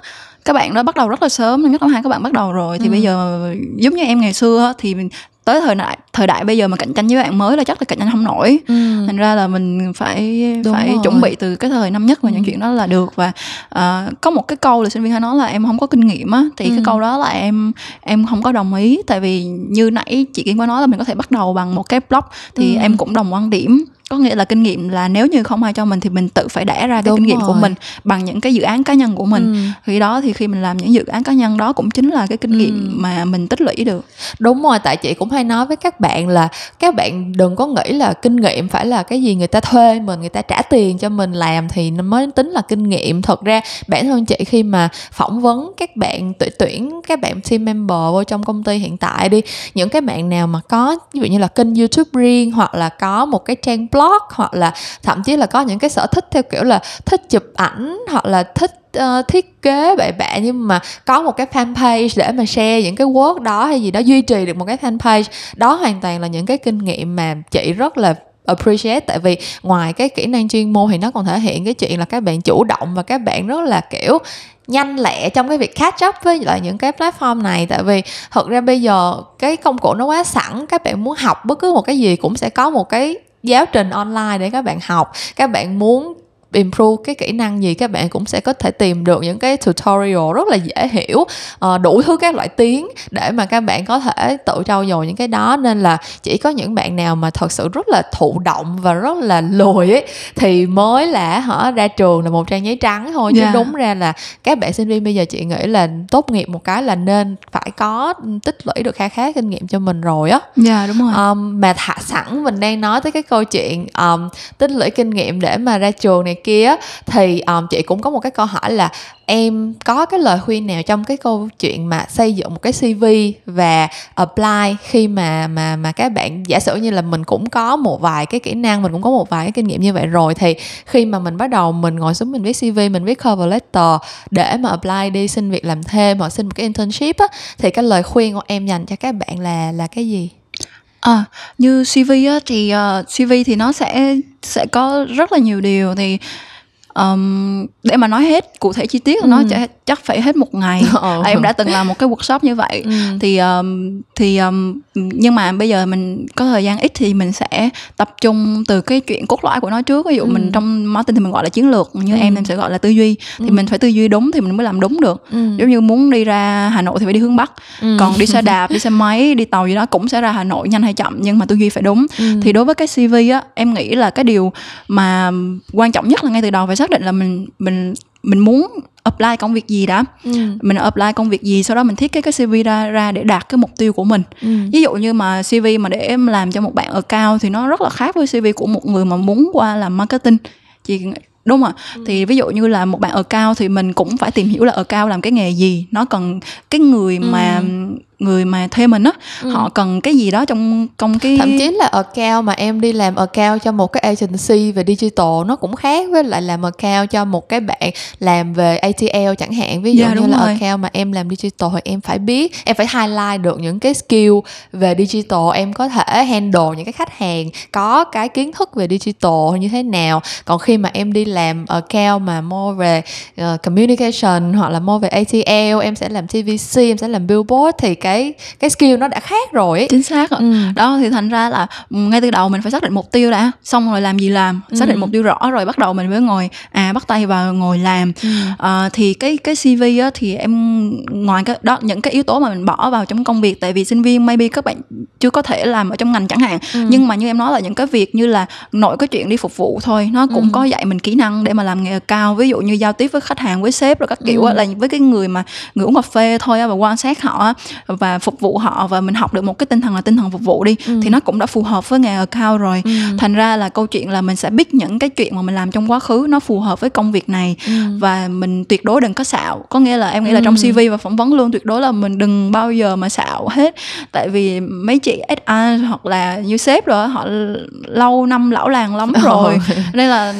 các bạn đó bắt đầu rất là sớm năm nhất năm hai các bạn bắt đầu rồi thì ừ. bây giờ giống như em ngày xưa thì tới thời đại thời đại bây giờ mà cạnh tranh với bạn mới là chắc là cạnh tranh không nổi ừ. thành ra là mình phải Đúng phải rồi. chuẩn bị từ cái thời năm nhất và ừ. những chuyện đó là được và uh, có một cái câu là sinh viên hay nói là em không có kinh nghiệm á thì ừ. cái câu đó là em em không có đồng ý tại vì như nãy chị Kiên có nói là mình có thể bắt đầu bằng một cái blog thì ừ. em cũng đồng quan điểm có nghĩa là kinh nghiệm là nếu như không ai cho mình thì mình tự phải đẻ ra cái Đúng kinh nghiệm rồi. của mình bằng những cái dự án cá nhân của mình ừ. khi đó thì khi mình làm những dự án cá nhân đó cũng chính là cái kinh nghiệm ừ. mà mình tích lũy được
đúng rồi tại chị cũng hay nói với các bạn là các bạn đừng có nghĩ là kinh nghiệm phải là cái gì người ta thuê mình người ta trả tiền cho mình làm thì nó mới tính là kinh nghiệm thật ra bản thân chị khi mà phỏng vấn các bạn tuyển tuyển các bạn team member vô trong công ty hiện tại đi những cái bạn nào mà có ví dụ như là kênh youtube riêng hoặc là có một cái trang blog hoặc là thậm chí là có những cái sở thích theo kiểu là thích chụp ảnh hoặc là thích uh, thiết kế bậy bạ nhưng mà có một cái fanpage để mà share những cái work đó hay gì đó duy trì được một cái fanpage đó hoàn toàn là những cái kinh nghiệm mà chị rất là appreciate. Tại vì ngoài cái kỹ năng chuyên môn thì nó còn thể hiện cái chuyện là các bạn chủ động và các bạn rất là kiểu nhanh lẹ trong cái việc catch up với lại những cái platform này. Tại vì thật ra bây giờ cái công cụ nó quá sẵn các bạn muốn học bất cứ một cái gì cũng sẽ có một cái giáo trình online để các bạn học. Các bạn muốn improve cái kỹ năng gì các bạn cũng sẽ có thể tìm được những cái tutorial rất là dễ hiểu uh, đủ thứ các loại tiếng để mà các bạn có thể tự trau dồi những cái đó nên là chỉ có những bạn nào mà thật sự rất là thụ động và rất là lười ấy thì mới là họ ra trường là một trang giấy trắng thôi chứ yeah. Dạ. đúng ra là các bạn sinh viên bây giờ chị nghĩ là tốt nghiệp một cái là nên phải có tích lũy được kha khá kinh nghiệm cho mình rồi á
dạ yeah, đúng rồi
um, mà thả sẵn mình đang nói tới cái câu chuyện um, tích lũy kinh nghiệm để mà ra trường này kia thì um, chị cũng có một cái câu hỏi là em có cái lời khuyên nào trong cái câu chuyện mà xây dựng một cái CV và apply khi mà mà mà các bạn giả sử như là mình cũng có một vài cái kỹ năng mình cũng có một vài cái kinh nghiệm như vậy rồi thì khi mà mình bắt đầu mình ngồi xuống mình viết CV mình viết cover letter để mà apply đi xin việc làm thêm hoặc xin một cái internship á thì cái lời khuyên của em dành cho các bạn là là cái gì?
À, như CV á thì uh, ờ, CV thì nó sẽ sẽ có rất là nhiều điều. Thì um, để mà nói hết cụ thể chi tiết ừ. nó chắc, chắc phải hết một ngày ờ. em đã từng làm một cái workshop như vậy ừ. thì um, thì um, nhưng mà bây giờ mình có thời gian ít thì mình sẽ tập trung từ cái chuyện cốt lõi của nó trước ví dụ ừ. mình trong marketing thì mình gọi là chiến lược như ừ. em em sẽ gọi là tư duy thì ừ. mình phải tư duy đúng thì mình mới làm đúng được ừ. giống như muốn đi ra hà nội thì phải đi hướng bắc ừ. còn đi xe đạp đi xe máy đi tàu gì đó cũng sẽ ra hà nội nhanh hay chậm nhưng mà tư duy phải đúng ừ. thì đối với cái cv á em nghĩ là cái điều mà quan trọng nhất là ngay từ đầu phải xác định là mình mình mình muốn apply công việc gì đã ừ. mình apply công việc gì sau đó mình thiết kế cái cv ra ra để đạt cái mục tiêu của mình ừ. ví dụ như mà cv mà để em làm cho một bạn ở cao thì nó rất là khác với cv của một người mà muốn qua làm marketing chị đúng rồi ừ. thì ví dụ như là một bạn ở cao thì mình cũng phải tìm hiểu là ở cao làm cái nghề gì nó cần cái người ừ. Người mà thuê mình á ừ. họ cần cái gì đó trong trong cái
thậm chí là ở cao mà em đi làm ở cao cho một cái agency về digital nó cũng khác với lại làm ở cao cho một cái bạn làm về ATL chẳng hạn. Ví dụ yeah, dạ, như là ở cao mà em làm digital thì em phải biết em phải highlight được những cái skill về digital. Em có thể handle những cái khách hàng có cái kiến thức về digital như thế nào. Còn khi mà em đi làm ở cao mà more về uh, communication hoặc là more về ATL em sẽ làm TVC em sẽ làm billboard thì cái cái cái skill nó đã khác rồi ấy.
chính xác rồi. Ừ. đó thì thành ra là ngay từ đầu mình phải xác định mục tiêu đã xong rồi làm gì làm xác định ừ. mục tiêu rõ rồi bắt đầu mình mới ngồi à bắt tay vào ngồi làm ừ. à, thì cái cái cv á thì em ngoài cái đó những cái yếu tố mà mình bỏ vào trong công việc tại vì sinh viên maybe các bạn chưa có thể làm ở trong ngành chẳng hạn ừ. nhưng mà như em nói là những cái việc như là nội cái chuyện đi phục vụ thôi nó cũng ừ. có dạy mình kỹ năng để mà làm nghề cao ví dụ như giao tiếp với khách hàng với sếp rồi các kiểu ừ. là với cái người mà người uống cà phê thôi và quan sát họ và phục vụ họ và mình học được một cái tinh thần là tinh thần phục vụ đi ừ. thì nó cũng đã phù hợp với nghề account rồi. Ừ. thành ra là câu chuyện là mình sẽ biết những cái chuyện mà mình làm trong quá khứ nó phù hợp với công việc này ừ. và mình tuyệt đối đừng có xạo. Có nghĩa là em nghĩ là trong cv và phỏng vấn luôn tuyệt đối là mình đừng bao giờ mà xạo hết. Tại vì mấy chị HR hoặc là như sếp rồi họ lâu năm lão làng lắm rồi. nên là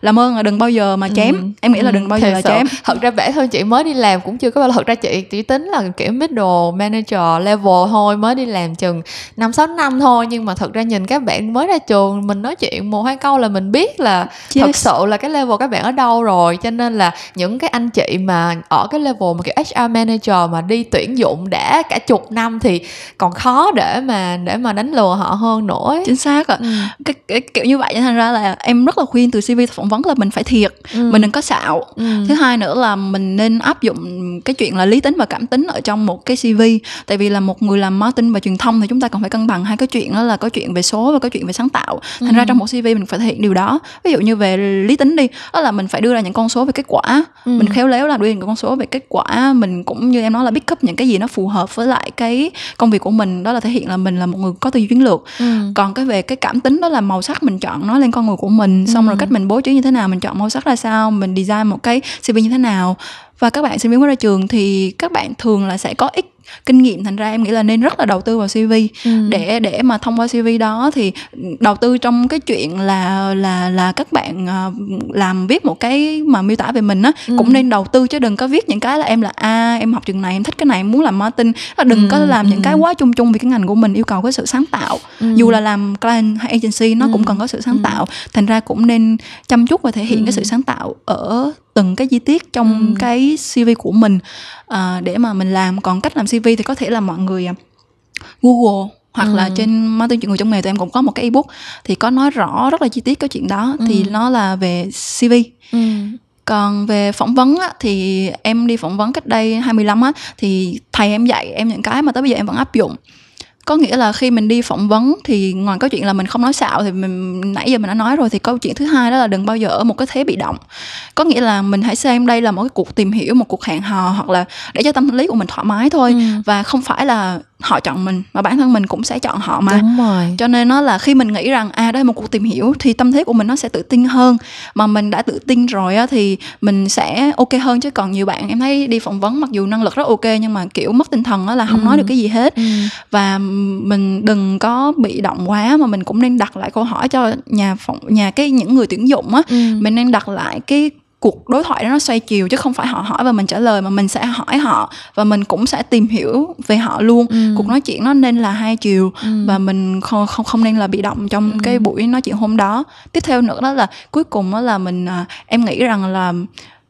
làm ơn là đừng bao giờ mà chém. Ừ. em nghĩ là đừng bao giờ là chém.
Thật ra bản thân chị mới đi làm cũng chưa có bao thật ra chị chỉ tính là kiểu middle manager level thôi mới đi làm chừng năm sáu năm thôi nhưng mà thật ra nhìn các bạn mới ra trường mình nói chuyện một hai câu là mình biết là yes. thật sự là cái level các bạn ở đâu rồi cho nên là những cái anh chị mà ở cái level mà kiểu HR manager mà đi tuyển dụng đã cả chục năm thì còn khó để mà để mà đánh lừa họ hơn nữa
chính xác ạ ừ. cái, cái kiểu như vậy thành ra là em rất là khuyên từ CV phỏng vấn là mình phải thiệt ừ. mình đừng có xạo ừ. thứ hai nữa là mình nên áp dụng cái chuyện là lý tính và cảm tính ở trong một cái CV tại vì là một người làm marketing và truyền thông thì chúng ta còn phải cân bằng hai cái chuyện đó là có chuyện về số và có chuyện về sáng tạo thành ừ. ra trong một CV mình phải thể hiện điều đó ví dụ như về lý tính đi đó là mình phải đưa ra những con số về kết quả ừ. mình khéo léo là đưa ra những con số về kết quả mình cũng như em nói là pick up những cái gì nó phù hợp với lại cái công việc của mình đó là thể hiện là mình là một người có tư duy chiến lược ừ. còn cái về cái cảm tính đó là màu sắc mình chọn nó lên con người của mình xong ừ. rồi cách mình bố trí như thế nào mình chọn màu sắc ra sao mình design một cái cv như thế nào và các bạn sinh viên mới ra trường thì các bạn thường là sẽ có ít kinh nghiệm thành ra em nghĩ là nên rất là đầu tư vào CV ừ. để để mà thông qua CV đó thì đầu tư trong cái chuyện là là là các bạn uh, làm viết một cái mà miêu tả về mình á ừ. cũng nên đầu tư chứ đừng có viết những cái là em là a à, em học trường này em thích cái này em muốn làm marketing đừng ừ. có làm những cái ừ. quá chung chung vì cái ngành của mình yêu cầu cái sự sáng tạo ừ. dù là làm client hay agency nó ừ. cũng cần có sự sáng ừ. tạo thành ra cũng nên chăm chút và thể hiện ừ. cái sự sáng tạo ở từng cái chi tiết trong ừ. cái CV của mình uh, để mà mình làm còn cách làm CV thì có thể là mọi người uh, Google hoặc ừ. là trên marketing chuyện người trong nghề tụi em cũng có một cái ebook thì có nói rõ rất là chi tiết cái chuyện đó ừ. thì nó là về CV ừ. còn về phỏng vấn á, thì em đi phỏng vấn cách đây 25 á thì thầy em dạy em những cái mà tới bây giờ em vẫn áp dụng có nghĩa là khi mình đi phỏng vấn thì ngoài câu chuyện là mình không nói xạo thì mình nãy giờ mình đã nói rồi thì câu chuyện thứ hai đó là đừng bao giờ ở một cái thế bị động có nghĩa là mình hãy xem đây là một cái cuộc tìm hiểu một cuộc hẹn hò hoặc là để cho tâm lý của mình thoải mái thôi ừ. và không phải là họ chọn mình mà bản thân mình cũng sẽ chọn họ mà
Đúng rồi.
cho nên nó là khi mình nghĩ rằng à đây là một cuộc tìm hiểu thì tâm thế của mình nó sẽ tự tin hơn mà mình đã tự tin rồi á thì mình sẽ ok hơn chứ còn nhiều bạn em thấy đi phỏng vấn mặc dù năng lực rất ok nhưng mà kiểu mất tinh thần á là không ừ. nói được cái gì hết ừ. và mình đừng có bị động quá mà mình cũng nên đặt lại câu hỏi cho nhà phỏng nhà cái những người tuyển dụng á ừ. mình nên đặt lại cái cuộc đối thoại đó nó xoay chiều chứ không phải họ hỏi và mình trả lời mà mình sẽ hỏi họ và mình cũng sẽ tìm hiểu về họ luôn ừ. cuộc nói chuyện nó nên là hai chiều ừ. và mình không không không nên là bị động trong ừ. cái buổi nói chuyện hôm đó tiếp theo nữa đó là cuối cùng đó là mình à, em nghĩ rằng là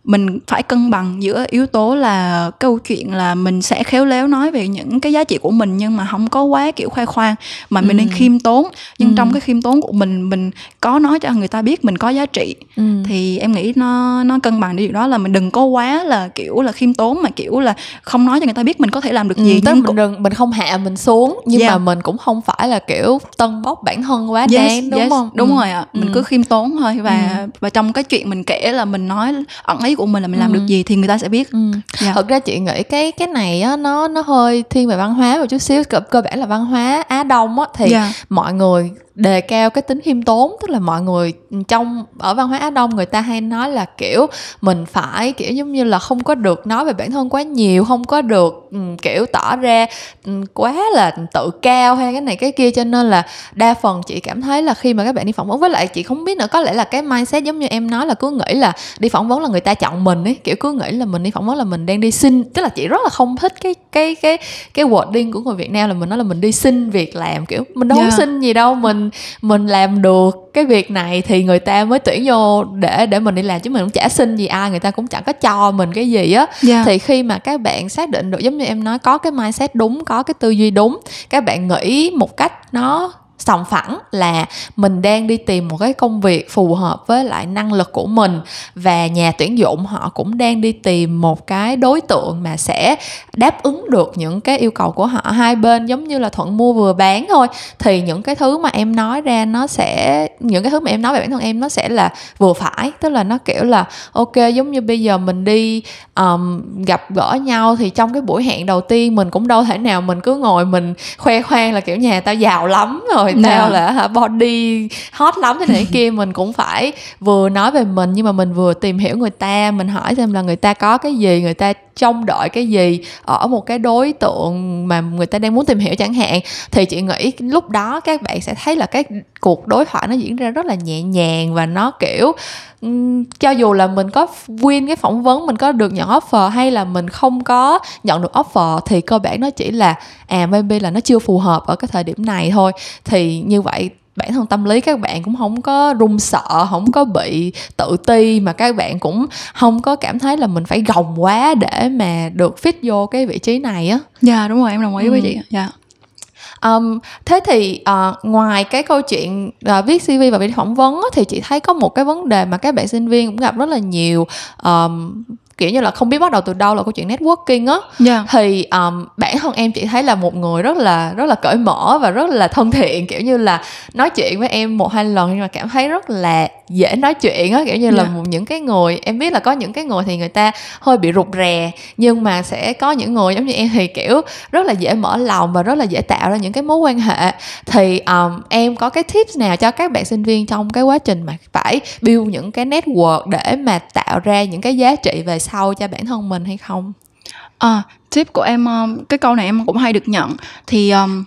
mình phải cân bằng giữa yếu tố là câu chuyện là mình sẽ khéo léo nói về những cái giá trị của mình nhưng mà không có quá kiểu khoe khoang mà mình ừ. nên khiêm tốn nhưng ừ. trong cái khiêm tốn của mình mình có nói cho người ta biết mình có giá trị ừ. thì em nghĩ nó nó cân bằng điều đó là mình đừng có quá là kiểu là khiêm tốn mà kiểu là không nói cho người ta biết mình có thể làm được ừ, gì
tức nhưng mình đừng mình không hạ mình xuống nhưng yeah. mà mình cũng không phải là kiểu tân bốc bản thân quá yes, đáng đúng yes, không
đúng ừ. rồi ạ mình ừ. cứ khiêm tốn thôi và ừ. và trong cái chuyện mình kể là mình nói ẩn ý của mình là mình làm ừ. được gì thì người ta sẽ biết ừ.
Dạ. thật ra chị nghĩ cái cái này á nó nó hơi thiên về văn hóa một chút xíu cơ, cơ bản là văn hóa á đông á thì. Dạ. mọi người đề cao cái tính khiêm tốn tức là mọi người trong ở văn hóa Á Đông người ta hay nói là kiểu mình phải kiểu giống như là không có được nói về bản thân quá nhiều không có được um, kiểu tỏ ra um, quá là tự cao hay cái này cái kia cho nên là đa phần chị cảm thấy là khi mà các bạn đi phỏng vấn với lại chị không biết nữa có lẽ là cái mindset giống như em nói là cứ nghĩ là đi phỏng vấn là người ta chọn mình ấy kiểu cứ nghĩ là mình đi phỏng vấn là mình đang đi xin tức là chị rất là không thích cái cái cái cái wording của người Việt Nam là mình nói là mình đi xin việc làm kiểu mình đâu yeah. xin gì đâu mình mình làm được cái việc này thì người ta mới tuyển vô để để mình đi làm chứ mình cũng chả xin gì ai người ta cũng chẳng có cho mình cái gì á yeah. Dạ. thì khi mà các bạn xác định được giống như em nói có cái mindset đúng có cái tư duy đúng các bạn nghĩ một cách nó sòng phẳng là mình đang đi tìm một cái công việc phù hợp với lại năng lực của mình và nhà tuyển dụng họ cũng đang đi tìm một cái đối tượng mà sẽ đáp ứng được những cái yêu cầu của họ. Hai bên giống như là thuận mua vừa bán thôi. Thì những cái thứ mà em nói ra nó sẽ những cái thứ mà em nói về bản thân em nó sẽ là vừa phải. Tức là nó kiểu là ok giống như bây giờ mình đi um, gặp gỡ nhau thì trong cái buổi hẹn đầu tiên mình cũng đâu thể nào mình cứ ngồi mình khoe khoang là kiểu nhà tao giàu lắm rồi tao yeah. Dạ. là hả body hot lắm thế này kia mình cũng phải vừa nói về mình nhưng mà mình vừa tìm hiểu người ta mình hỏi xem là người ta có cái gì người ta trông đợi cái gì ở một cái đối tượng mà người ta đang muốn tìm hiểu chẳng hạn, thì chị nghĩ lúc đó các bạn sẽ thấy là cái cuộc đối thoại nó diễn ra rất là nhẹ nhàng và nó kiểu cho dù là mình có win cái phỏng vấn, mình có được nhận offer hay là mình không có nhận được offer thì cơ bản nó chỉ là à maybe là nó chưa phù hợp ở cái thời điểm này thôi. Thì như vậy bản thân tâm lý các bạn cũng không có run sợ không có bị tự ti mà các bạn cũng không có cảm thấy là mình phải gồng quá để mà được fit vô cái vị trí này á
dạ yeah, đúng rồi em đồng ý ừ. với chị dạ yeah.
Um, thế thì uh, ngoài cái câu chuyện uh, viết CV và viết phỏng vấn thì chị thấy có một cái vấn đề mà các bạn sinh viên cũng gặp rất là nhiều um, kiểu như là không biết bắt đầu từ đâu là câu chuyện networking á yeah. Dạ. thì um, bản thân em chỉ thấy là một người rất là rất là cởi mở và rất là thân thiện kiểu như là nói chuyện với em một hai lần nhưng mà cảm thấy rất là dễ nói chuyện á kiểu như yeah. là dạ. một những cái người em biết là có những cái người thì người ta hơi bị rụt rè nhưng mà sẽ có những người giống như em thì kiểu rất là dễ mở lòng và rất là dễ tạo ra những cái mối quan hệ thì um, em có cái tips nào cho các bạn sinh viên trong cái quá trình mà phải build những cái network để mà tạo ra những cái giá trị về sau cho bản thân mình hay không
à, tip của em cái câu này em cũng hay được nhận thì um,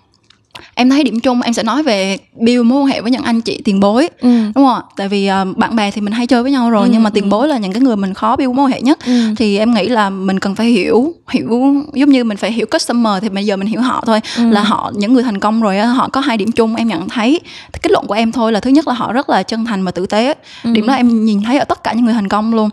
em thấy điểm chung em sẽ nói về build mối quan hệ với những anh chị tiền bối ừ. đúng không tại vì uh, bạn bè thì mình hay chơi với nhau rồi ừ, nhưng mà tiền ừ. bối là những cái người mình khó build mối quan hệ nhất ừ. thì em nghĩ là mình cần phải hiểu hiểu giống như mình phải hiểu customer thì bây giờ mình hiểu họ thôi ừ. là họ những người thành công rồi họ có hai điểm chung em nhận thấy kết luận của em thôi là thứ nhất là họ rất là chân thành và tử tế ừ. điểm đó em nhìn thấy ở tất cả những người thành công luôn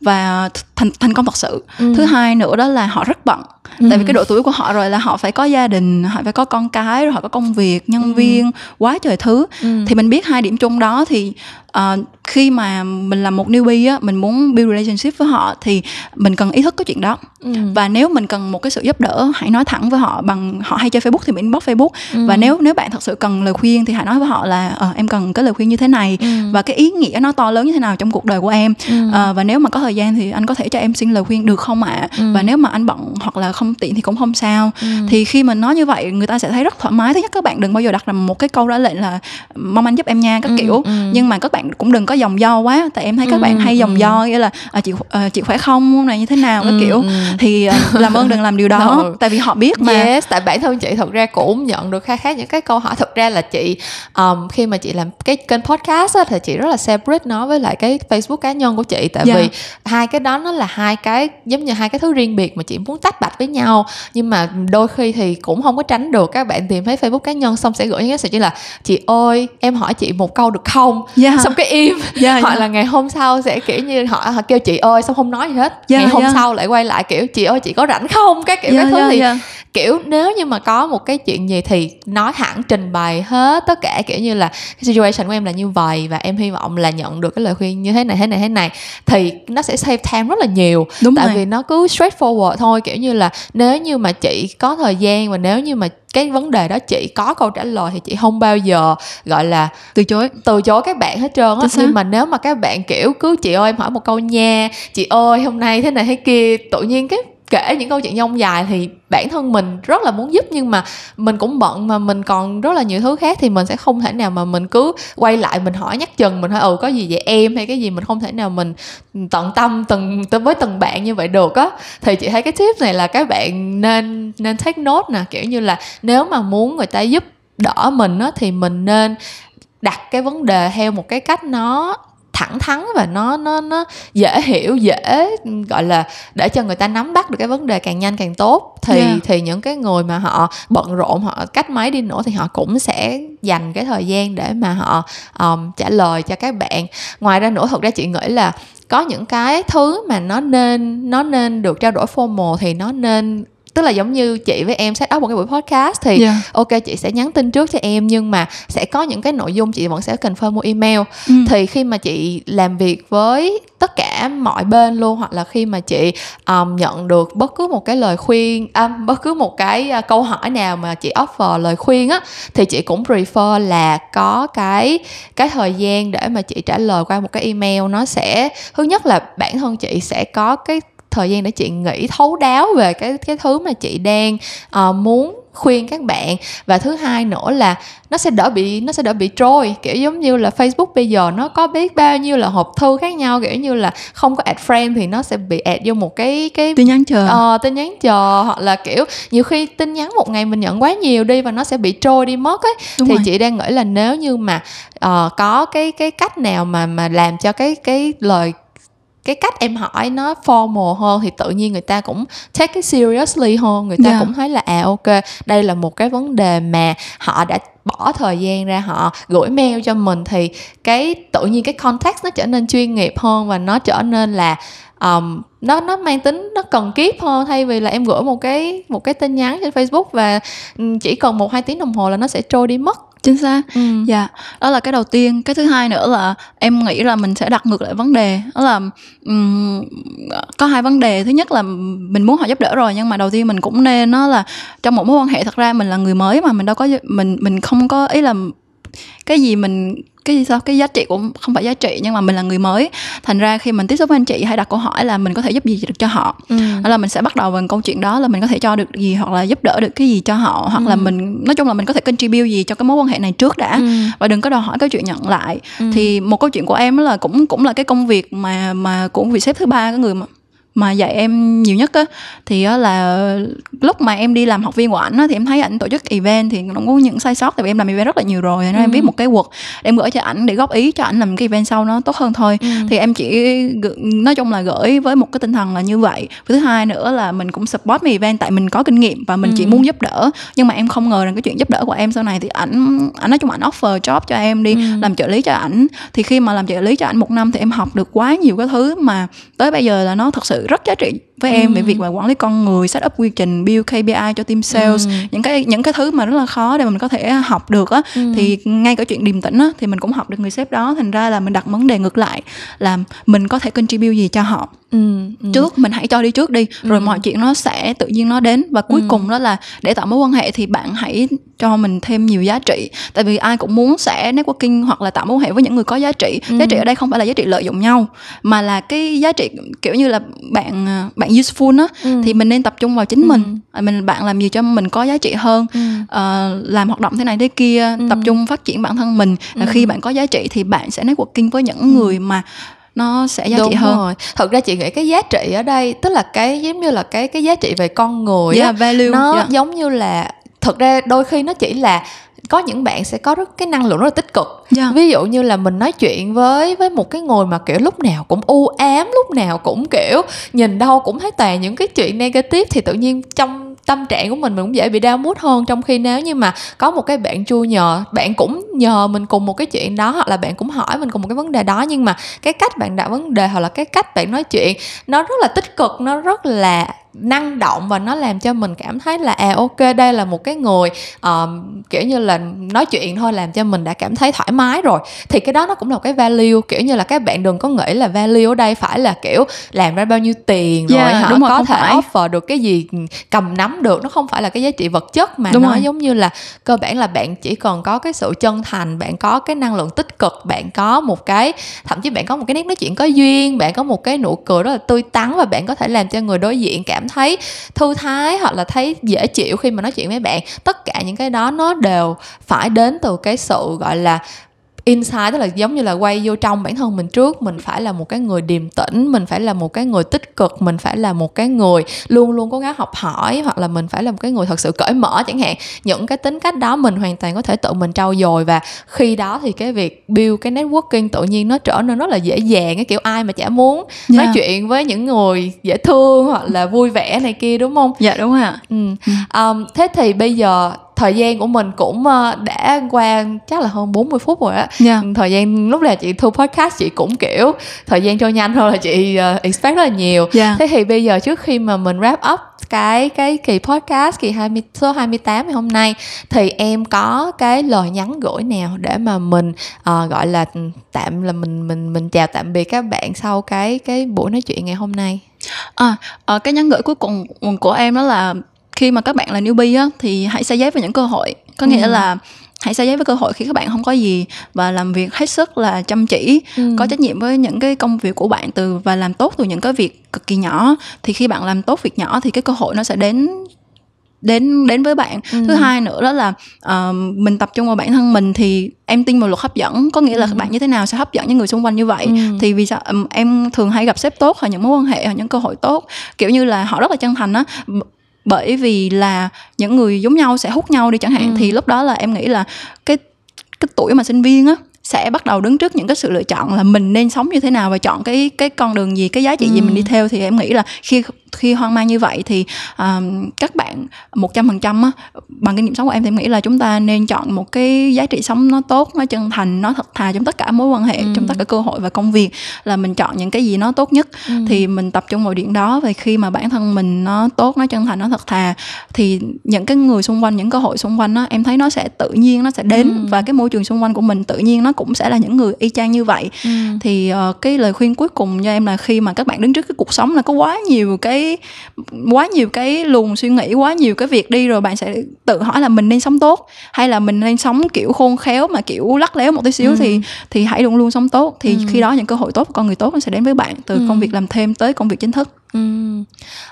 và thành thành công thật sự ừ. thứ hai nữa đó là họ rất bận ừ. tại vì cái độ tuổi của họ rồi là họ phải có gia đình họ phải có con cái rồi họ có công việc nhân ừ. viên quá trời thứ ừ. thì mình biết hai điểm chung đó thì uh, khi mà mình là một newbie á mình muốn build relationship với họ thì mình cần ý thức cái chuyện đó ừ. và nếu mình cần một cái sự giúp đỡ hãy nói thẳng với họ bằng họ hay chơi facebook thì mình inbox facebook ừ. và nếu nếu bạn thật sự cần lời khuyên thì hãy nói với họ là uh, em cần cái lời khuyên như thế này ừ. và cái ý nghĩa nó to lớn như thế nào trong cuộc đời của em ừ. uh, và nếu mà có thời gian thì anh có thể cho em xin lời khuyên được không ạ à? ừ. và nếu mà anh bận hoặc là không tiện thì cũng không sao ừ. thì khi mình nói như vậy người ta sẽ thấy rất thoải mái thứ nhất các bạn đừng bao giờ đặt ra một cái câu ra lệnh là mong anh giúp em nha các ừ. kiểu ừ. nhưng mà các bạn cũng đừng có dòng do quá tại em thấy các ừ. bạn hay dòng ừ. do nghĩa là à, chị à, chị khỏe không này như thế nào các ừ. kiểu ừ. thì à, làm ơn đừng làm điều đó ừ. tại vì họ biết mà
yes tại bản thân chị thật ra cũng nhận được khá khá những cái câu hỏi thực ra là chị um, khi mà chị làm cái kênh podcast á, thì chị rất là separate nó với lại cái facebook cá nhân của chị tại yeah. Dạ. vì hai cái đó nó là hai cái giống như hai cái thứ riêng biệt mà chị muốn tách bạch với nhau nhưng mà đôi khi thì cũng không có tránh được các bạn tìm thấy facebook cá nhân xong sẽ gửi những cái sự như là chị ơi em hỏi chị một câu được không yeah. Dạ. Xong cái im yeah, hoặc yeah. là ngày hôm sau sẽ kiểu như họ, họ kêu chị ơi xong không nói gì hết yeah, ngày hôm yeah. sau lại quay lại kiểu chị ơi chị có rảnh không các kiểu yeah, cái thứ yeah, thì yeah. kiểu nếu như mà có một cái chuyện gì thì nói hẳn trình bày hết tất cả kiểu như là cái situation của em là như vậy và em hy vọng là nhận được cái lời khuyên như thế này thế này thế này thì nó sẽ save time rất là nhiều Đúng tại rồi. vì nó cứ straightforward thôi kiểu như là nếu như mà chị có thời gian và nếu như mà cái vấn đề đó chị có câu trả lời thì chị không bao giờ gọi là
từ chối
từ chối các bạn hết trơn á. Nhưng mà nếu mà các bạn kiểu cứ chị ơi em hỏi một câu nha chị ơi hôm nay thế này thế kia tự nhiên cái kể những câu chuyện dông dài thì bản thân mình rất là muốn giúp nhưng mà mình cũng bận mà mình còn rất là nhiều thứ khác thì mình sẽ không thể nào mà mình cứ quay lại mình hỏi nhắc chừng mình hỏi ừ có gì vậy em? hay cái gì mình không thể nào mình tận tâm từng với từng bạn như vậy được á. Thì chị thấy cái tip này là các bạn nên nên take note nè kiểu như là nếu mà muốn người ta giúp đỡ mình á thì mình nên đặt cái vấn đề theo một cái cách nó thẳng thắn và nó nó nó dễ hiểu dễ gọi là để cho người ta nắm bắt được cái vấn đề càng nhanh càng tốt thì yeah. thì những cái người mà họ bận rộn họ cách máy đi nữa thì họ cũng sẽ dành cái thời gian để mà họ um, trả lời cho các bạn ngoài ra nữa thật ra chị nghĩ là có những cái thứ mà nó nên nó nên được trao đổi formal thì nó nên tức là giống như chị với em set up một cái buổi podcast thì yeah. ok chị sẽ nhắn tin trước cho em nhưng mà sẽ có những cái nội dung chị vẫn sẽ confirm một email ừ. thì khi mà chị làm việc với tất cả mọi bên luôn hoặc là khi mà chị um, nhận được bất cứ một cái lời khuyên à, bất cứ một cái uh, câu hỏi nào mà chị offer lời khuyên á thì chị cũng prefer là có cái cái thời gian để mà chị trả lời qua một cái email nó sẽ thứ nhất là bản thân chị sẽ có cái thời gian để chị nghĩ thấu đáo về cái cái thứ mà chị đang uh, muốn khuyên các bạn. Và thứ hai nữa là nó sẽ đỡ bị nó sẽ đỡ bị trôi kiểu giống như là Facebook bây giờ nó có biết bao nhiêu là hộp thư khác nhau kiểu như là không có add friend thì nó sẽ bị add vô một cái cái
tin nhắn chờ.
Uh, tin nhắn chờ hoặc là kiểu nhiều khi tin nhắn một ngày mình nhận quá nhiều đi và nó sẽ bị trôi đi mất ấy. Đúng thì rồi. chị đang nghĩ là nếu như mà uh, có cái cái cách nào mà mà làm cho cái cái lời cái cách em hỏi nó formal hơn thì tự nhiên người ta cũng take it seriously hơn người ta yeah. Dạ. cũng thấy là à ok đây là một cái vấn đề mà họ đã bỏ thời gian ra họ gửi mail cho mình thì cái tự nhiên cái context nó trở nên chuyên nghiệp hơn và nó trở nên là um, nó nó mang tính nó cần kiếp hơn thay vì là em gửi một cái một cái tin nhắn trên Facebook và chỉ cần một hai tiếng đồng hồ là nó sẽ trôi đi mất
chính xác. Ừ. dạ. Đó là cái đầu tiên. Cái thứ hai nữa là em nghĩ là mình sẽ đặt ngược lại vấn đề. Đó là um, có hai vấn đề. Thứ nhất là mình muốn họ giúp đỡ rồi nhưng mà đầu tiên mình cũng nên nó là trong một mối quan hệ thật ra mình là người mới mà mình đâu có mình mình không có ý là cái gì mình cái gì sao cái giá trị cũng không phải giá trị nhưng mà mình là người mới thành ra khi mình tiếp xúc với anh chị hay đặt câu hỏi là mình có thể giúp gì được cho họ ừ. là mình sẽ bắt đầu bằng câu chuyện đó là mình có thể cho được gì hoặc là giúp đỡ được cái gì cho họ hoặc ừ. là mình nói chung là mình có thể contribute gì cho cái mối quan hệ này trước đã ừ. và đừng có đòi hỏi cái chuyện nhận lại ừ. thì một câu chuyện của em là cũng cũng là cái công việc mà mà cũng vị sếp thứ ba cái người mà mà dạy em nhiều nhất á thì á là lúc mà em đi làm học viên của ảnh á thì em thấy ảnh tổ chức event thì cũng có những sai sót tại vì em làm event rất là nhiều rồi nên ừ. em viết một cái quật em gửi cho ảnh để góp ý cho ảnh làm cái event sau nó tốt hơn thôi ừ. thì em chỉ nói chung là gửi với một cái tinh thần là như vậy thứ hai nữa là mình cũng support my event tại mình có kinh nghiệm và mình ừ. chỉ muốn giúp đỡ nhưng mà em không ngờ rằng cái chuyện giúp đỡ của em sau này thì ảnh ảnh nói chung ảnh offer job cho em đi ừ. làm trợ lý cho ảnh thì khi mà làm trợ lý cho ảnh một năm thì em học được quá nhiều cái thứ mà tới bây giờ là nó thật sự rất giá trị với em ừ. về việc mà quản lý con người set up quy trình build KPI cho team sales ừ. những cái những cái thứ mà rất là khó để mà mình có thể học được á ừ. thì ngay cả chuyện điềm tĩnh á thì mình cũng học được người sếp đó thành ra là mình đặt vấn đề ngược lại là mình có thể contribute gì cho họ ừ. Ừ. trước mình hãy cho đi trước đi rồi ừ. mọi chuyện nó sẽ tự nhiên nó đến và cuối ừ. cùng đó là để tạo mối quan hệ thì bạn hãy cho mình thêm nhiều giá trị tại vì ai cũng muốn sẽ networking hoặc là tạo mối quan hệ với những người có giá trị ừ. giá trị ở đây không phải là giá trị lợi dụng nhau mà là cái giá trị kiểu như là bạn bạn useful á ừ. thì mình nên tập trung vào chính ừ. mình mình bạn làm gì cho mình có giá trị hơn ừ. uh, làm hoạt động thế này thế kia ừ. tập trung phát triển bản thân mình ừ. khi bạn có giá trị thì bạn sẽ networking với những ừ. người mà nó sẽ giá Đúng trị hơn rồi.
thật ra chị nghĩ cái giá trị ở đây tức là cái giống như là cái cái giá trị về con người
yeah, á, value
nó yeah. giống như là thực ra đôi khi nó chỉ là có những bạn sẽ có rất cái năng lượng rất là tích cực yeah. ví dụ như là mình nói chuyện với với một cái người mà kiểu lúc nào cũng u ám lúc nào cũng kiểu nhìn đâu cũng thấy toàn những cái chuyện negative thì tự nhiên trong tâm trạng của mình mình cũng dễ bị đau mút hơn trong khi nếu như mà có một cái bạn chui nhờ bạn cũng nhờ mình cùng một cái chuyện đó hoặc là bạn cũng hỏi mình cùng một cái vấn đề đó nhưng mà cái cách bạn đặt vấn đề hoặc là cái cách bạn nói chuyện nó rất là tích cực nó rất là năng động và nó làm cho mình cảm thấy là à ok đây là một cái người um, kiểu như là nói chuyện thôi làm cho mình đã cảm thấy thoải mái rồi thì cái đó nó cũng là một cái value kiểu như là các bạn đừng có nghĩ là value ở đây phải là kiểu làm ra bao nhiêu tiền rồi yeah, họ có thể phải. offer được cái gì cầm nắm được nó không phải là cái giá trị vật chất mà đúng nó rồi. giống như là cơ bản là bạn chỉ cần có cái sự chân thành bạn có cái năng lượng tích cực, bạn có một cái, thậm chí bạn có một cái nét nói chuyện có duyên, bạn có một cái nụ cười rất là tươi tắn và bạn có thể làm cho người đối diện cảm cảm thấy thư thái hoặc là thấy dễ chịu khi mà nói chuyện với bạn. Tất cả những cái đó nó đều phải đến từ cái sự, gọi là inside tức là giống như là quay vô trong bản thân mình trước mình phải là một cái người điềm tĩnh mình phải là một cái người tích cực mình phải là một cái người luôn luôn cố gắng học hỏi hoặc là mình phải là một cái người thật sự cởi mở chẳng hạn những cái tính cách đó mình hoàn toàn có thể tự mình trau dồi và khi đó thì cái việc build cái networking tự nhiên nó trở nên rất là dễ dàng cái kiểu ai mà chả muốn yeah. nói dạ. chuyện với những người dễ thương hoặc là vui vẻ này kia đúng không
dạ đúng ạ ừ.
ừ. um, thế thì bây giờ thời gian của mình cũng ờ, đã qua chắc là hơn 40 phút rồi á yeah. Dạ. thời gian lúc là chị thu podcast chị cũng kiểu thời gian trôi nhanh hơn là chị uh, expect rất là nhiều yeah. Dạ. thế thì bây giờ trước khi mà mình wrap up cái cái kỳ podcast kỳ 20 số 28 ngày hôm nay thì em có cái lời nhắn gửi nào để mà mình uh, gọi là tạm là mình mình mình chào tạm biệt các bạn sau cái cái buổi nói chuyện ngày hôm nay
à, à cái nhắn gửi cuối cùng của em đó là khi mà các bạn là newbie á thì hãy xây giấy vào những cơ hội có nghĩa ừ. là hãy xây giấy với cơ hội khi các bạn không có gì và làm việc hết sức là chăm chỉ ừ. có trách nhiệm với những cái công việc của bạn từ và làm tốt từ những cái việc cực kỳ nhỏ thì khi bạn làm tốt việc nhỏ thì cái cơ hội nó sẽ đến đến đến với bạn ừ. thứ hai nữa đó là uh, mình tập trung vào bản thân mình thì em tin vào luật hấp dẫn có nghĩa là ừ. bạn như thế nào sẽ hấp dẫn những người xung quanh như vậy ừ. thì vì sao um, em thường hay gặp sếp tốt hoặc những mối quan hệ hoặc những cơ hội tốt kiểu như là họ rất là chân thành á bởi vì là những người giống nhau sẽ hút nhau đi chẳng hạn ừ. thì lúc đó là em nghĩ là cái cái tuổi mà sinh viên á sẽ bắt đầu đứng trước những cái sự lựa chọn là mình nên sống như thế nào và chọn cái cái con đường gì cái giá trị ừ. gì mình đi theo thì em nghĩ là khi khi hoang mang như vậy thì um, các bạn một trăm phần trăm bằng kinh nghiệm sống của em thì em nghĩ là chúng ta nên chọn một cái giá trị sống nó tốt nó chân thành nó thật thà trong tất cả mối quan hệ ừ. trong tất cả cơ hội và công việc là mình chọn những cái gì nó tốt nhất ừ. thì mình tập trung vào điểm đó và khi mà bản thân mình nó tốt nó chân thành nó thật thà thì những cái người xung quanh những cơ hội xung quanh đó em thấy nó sẽ tự nhiên nó sẽ đến ừ. và cái môi trường xung quanh của mình tự nhiên nó cũng sẽ là những người y chang như vậy ừ. thì uh, cái lời khuyên cuối cùng cho em là khi mà các bạn đứng trước cái cuộc sống là có quá nhiều cái quá nhiều cái luồng suy nghĩ quá nhiều cái việc đi rồi bạn sẽ tự hỏi là mình nên sống tốt hay là mình nên sống kiểu khôn khéo mà kiểu lắc léo một tí xíu ừ. thì thì hãy luôn luôn sống tốt thì ừ. khi đó những cơ hội tốt con người tốt nó sẽ đến với bạn từ ừ. công việc làm thêm tới công việc chính thức ừ.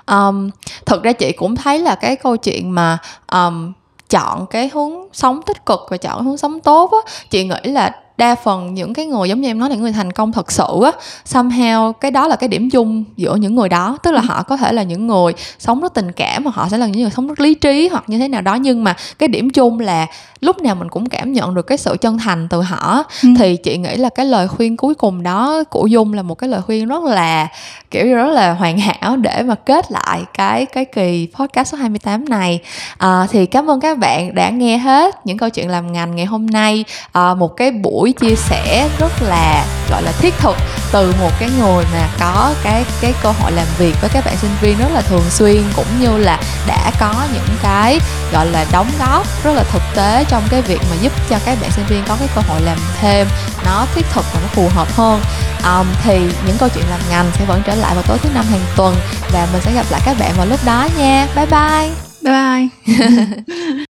um, thực ra chị cũng thấy là cái câu chuyện mà um, chọn cái hướng sống tích cực và chọn hướng sống tốt á chị nghĩ là đa phần những cái người giống như em nói là những người thành công thật sự á somehow cái đó là cái điểm chung giữa những người đó tức là ừ. họ có thể là những người sống rất tình cảm hoặc họ sẽ là những người sống rất lý trí hoặc như thế nào đó nhưng mà cái điểm chung là lúc nào mình cũng cảm nhận được cái sự chân thành từ họ. Ừ. thì chị nghĩ là cái lời khuyên cuối cùng đó của dung là một cái lời khuyên rất là kiểu như rất là hoàn hảo để mà kết lại cái cái kỳ podcast số 28 này. À, thì cảm ơn các bạn đã nghe hết những câu chuyện làm ngành ngày hôm nay. À, một cái buổi chia sẻ rất là gọi là thiết thực từ một cái người mà có cái cái cơ hội làm việc với các bạn sinh viên rất là thường xuyên cũng như là đã có những cái gọi là đóng góp rất là thực tế trong cái việc mà giúp cho các bạn sinh viên có cái cơ hội làm thêm nó thiết thực và nó phù hợp hơn. Um, thì những câu chuyện làm ngành sẽ vẫn trở lại vào tối thứ năm hàng tuần và mình sẽ gặp lại các bạn vào lúc đó nha. Bye bye.
Bye bye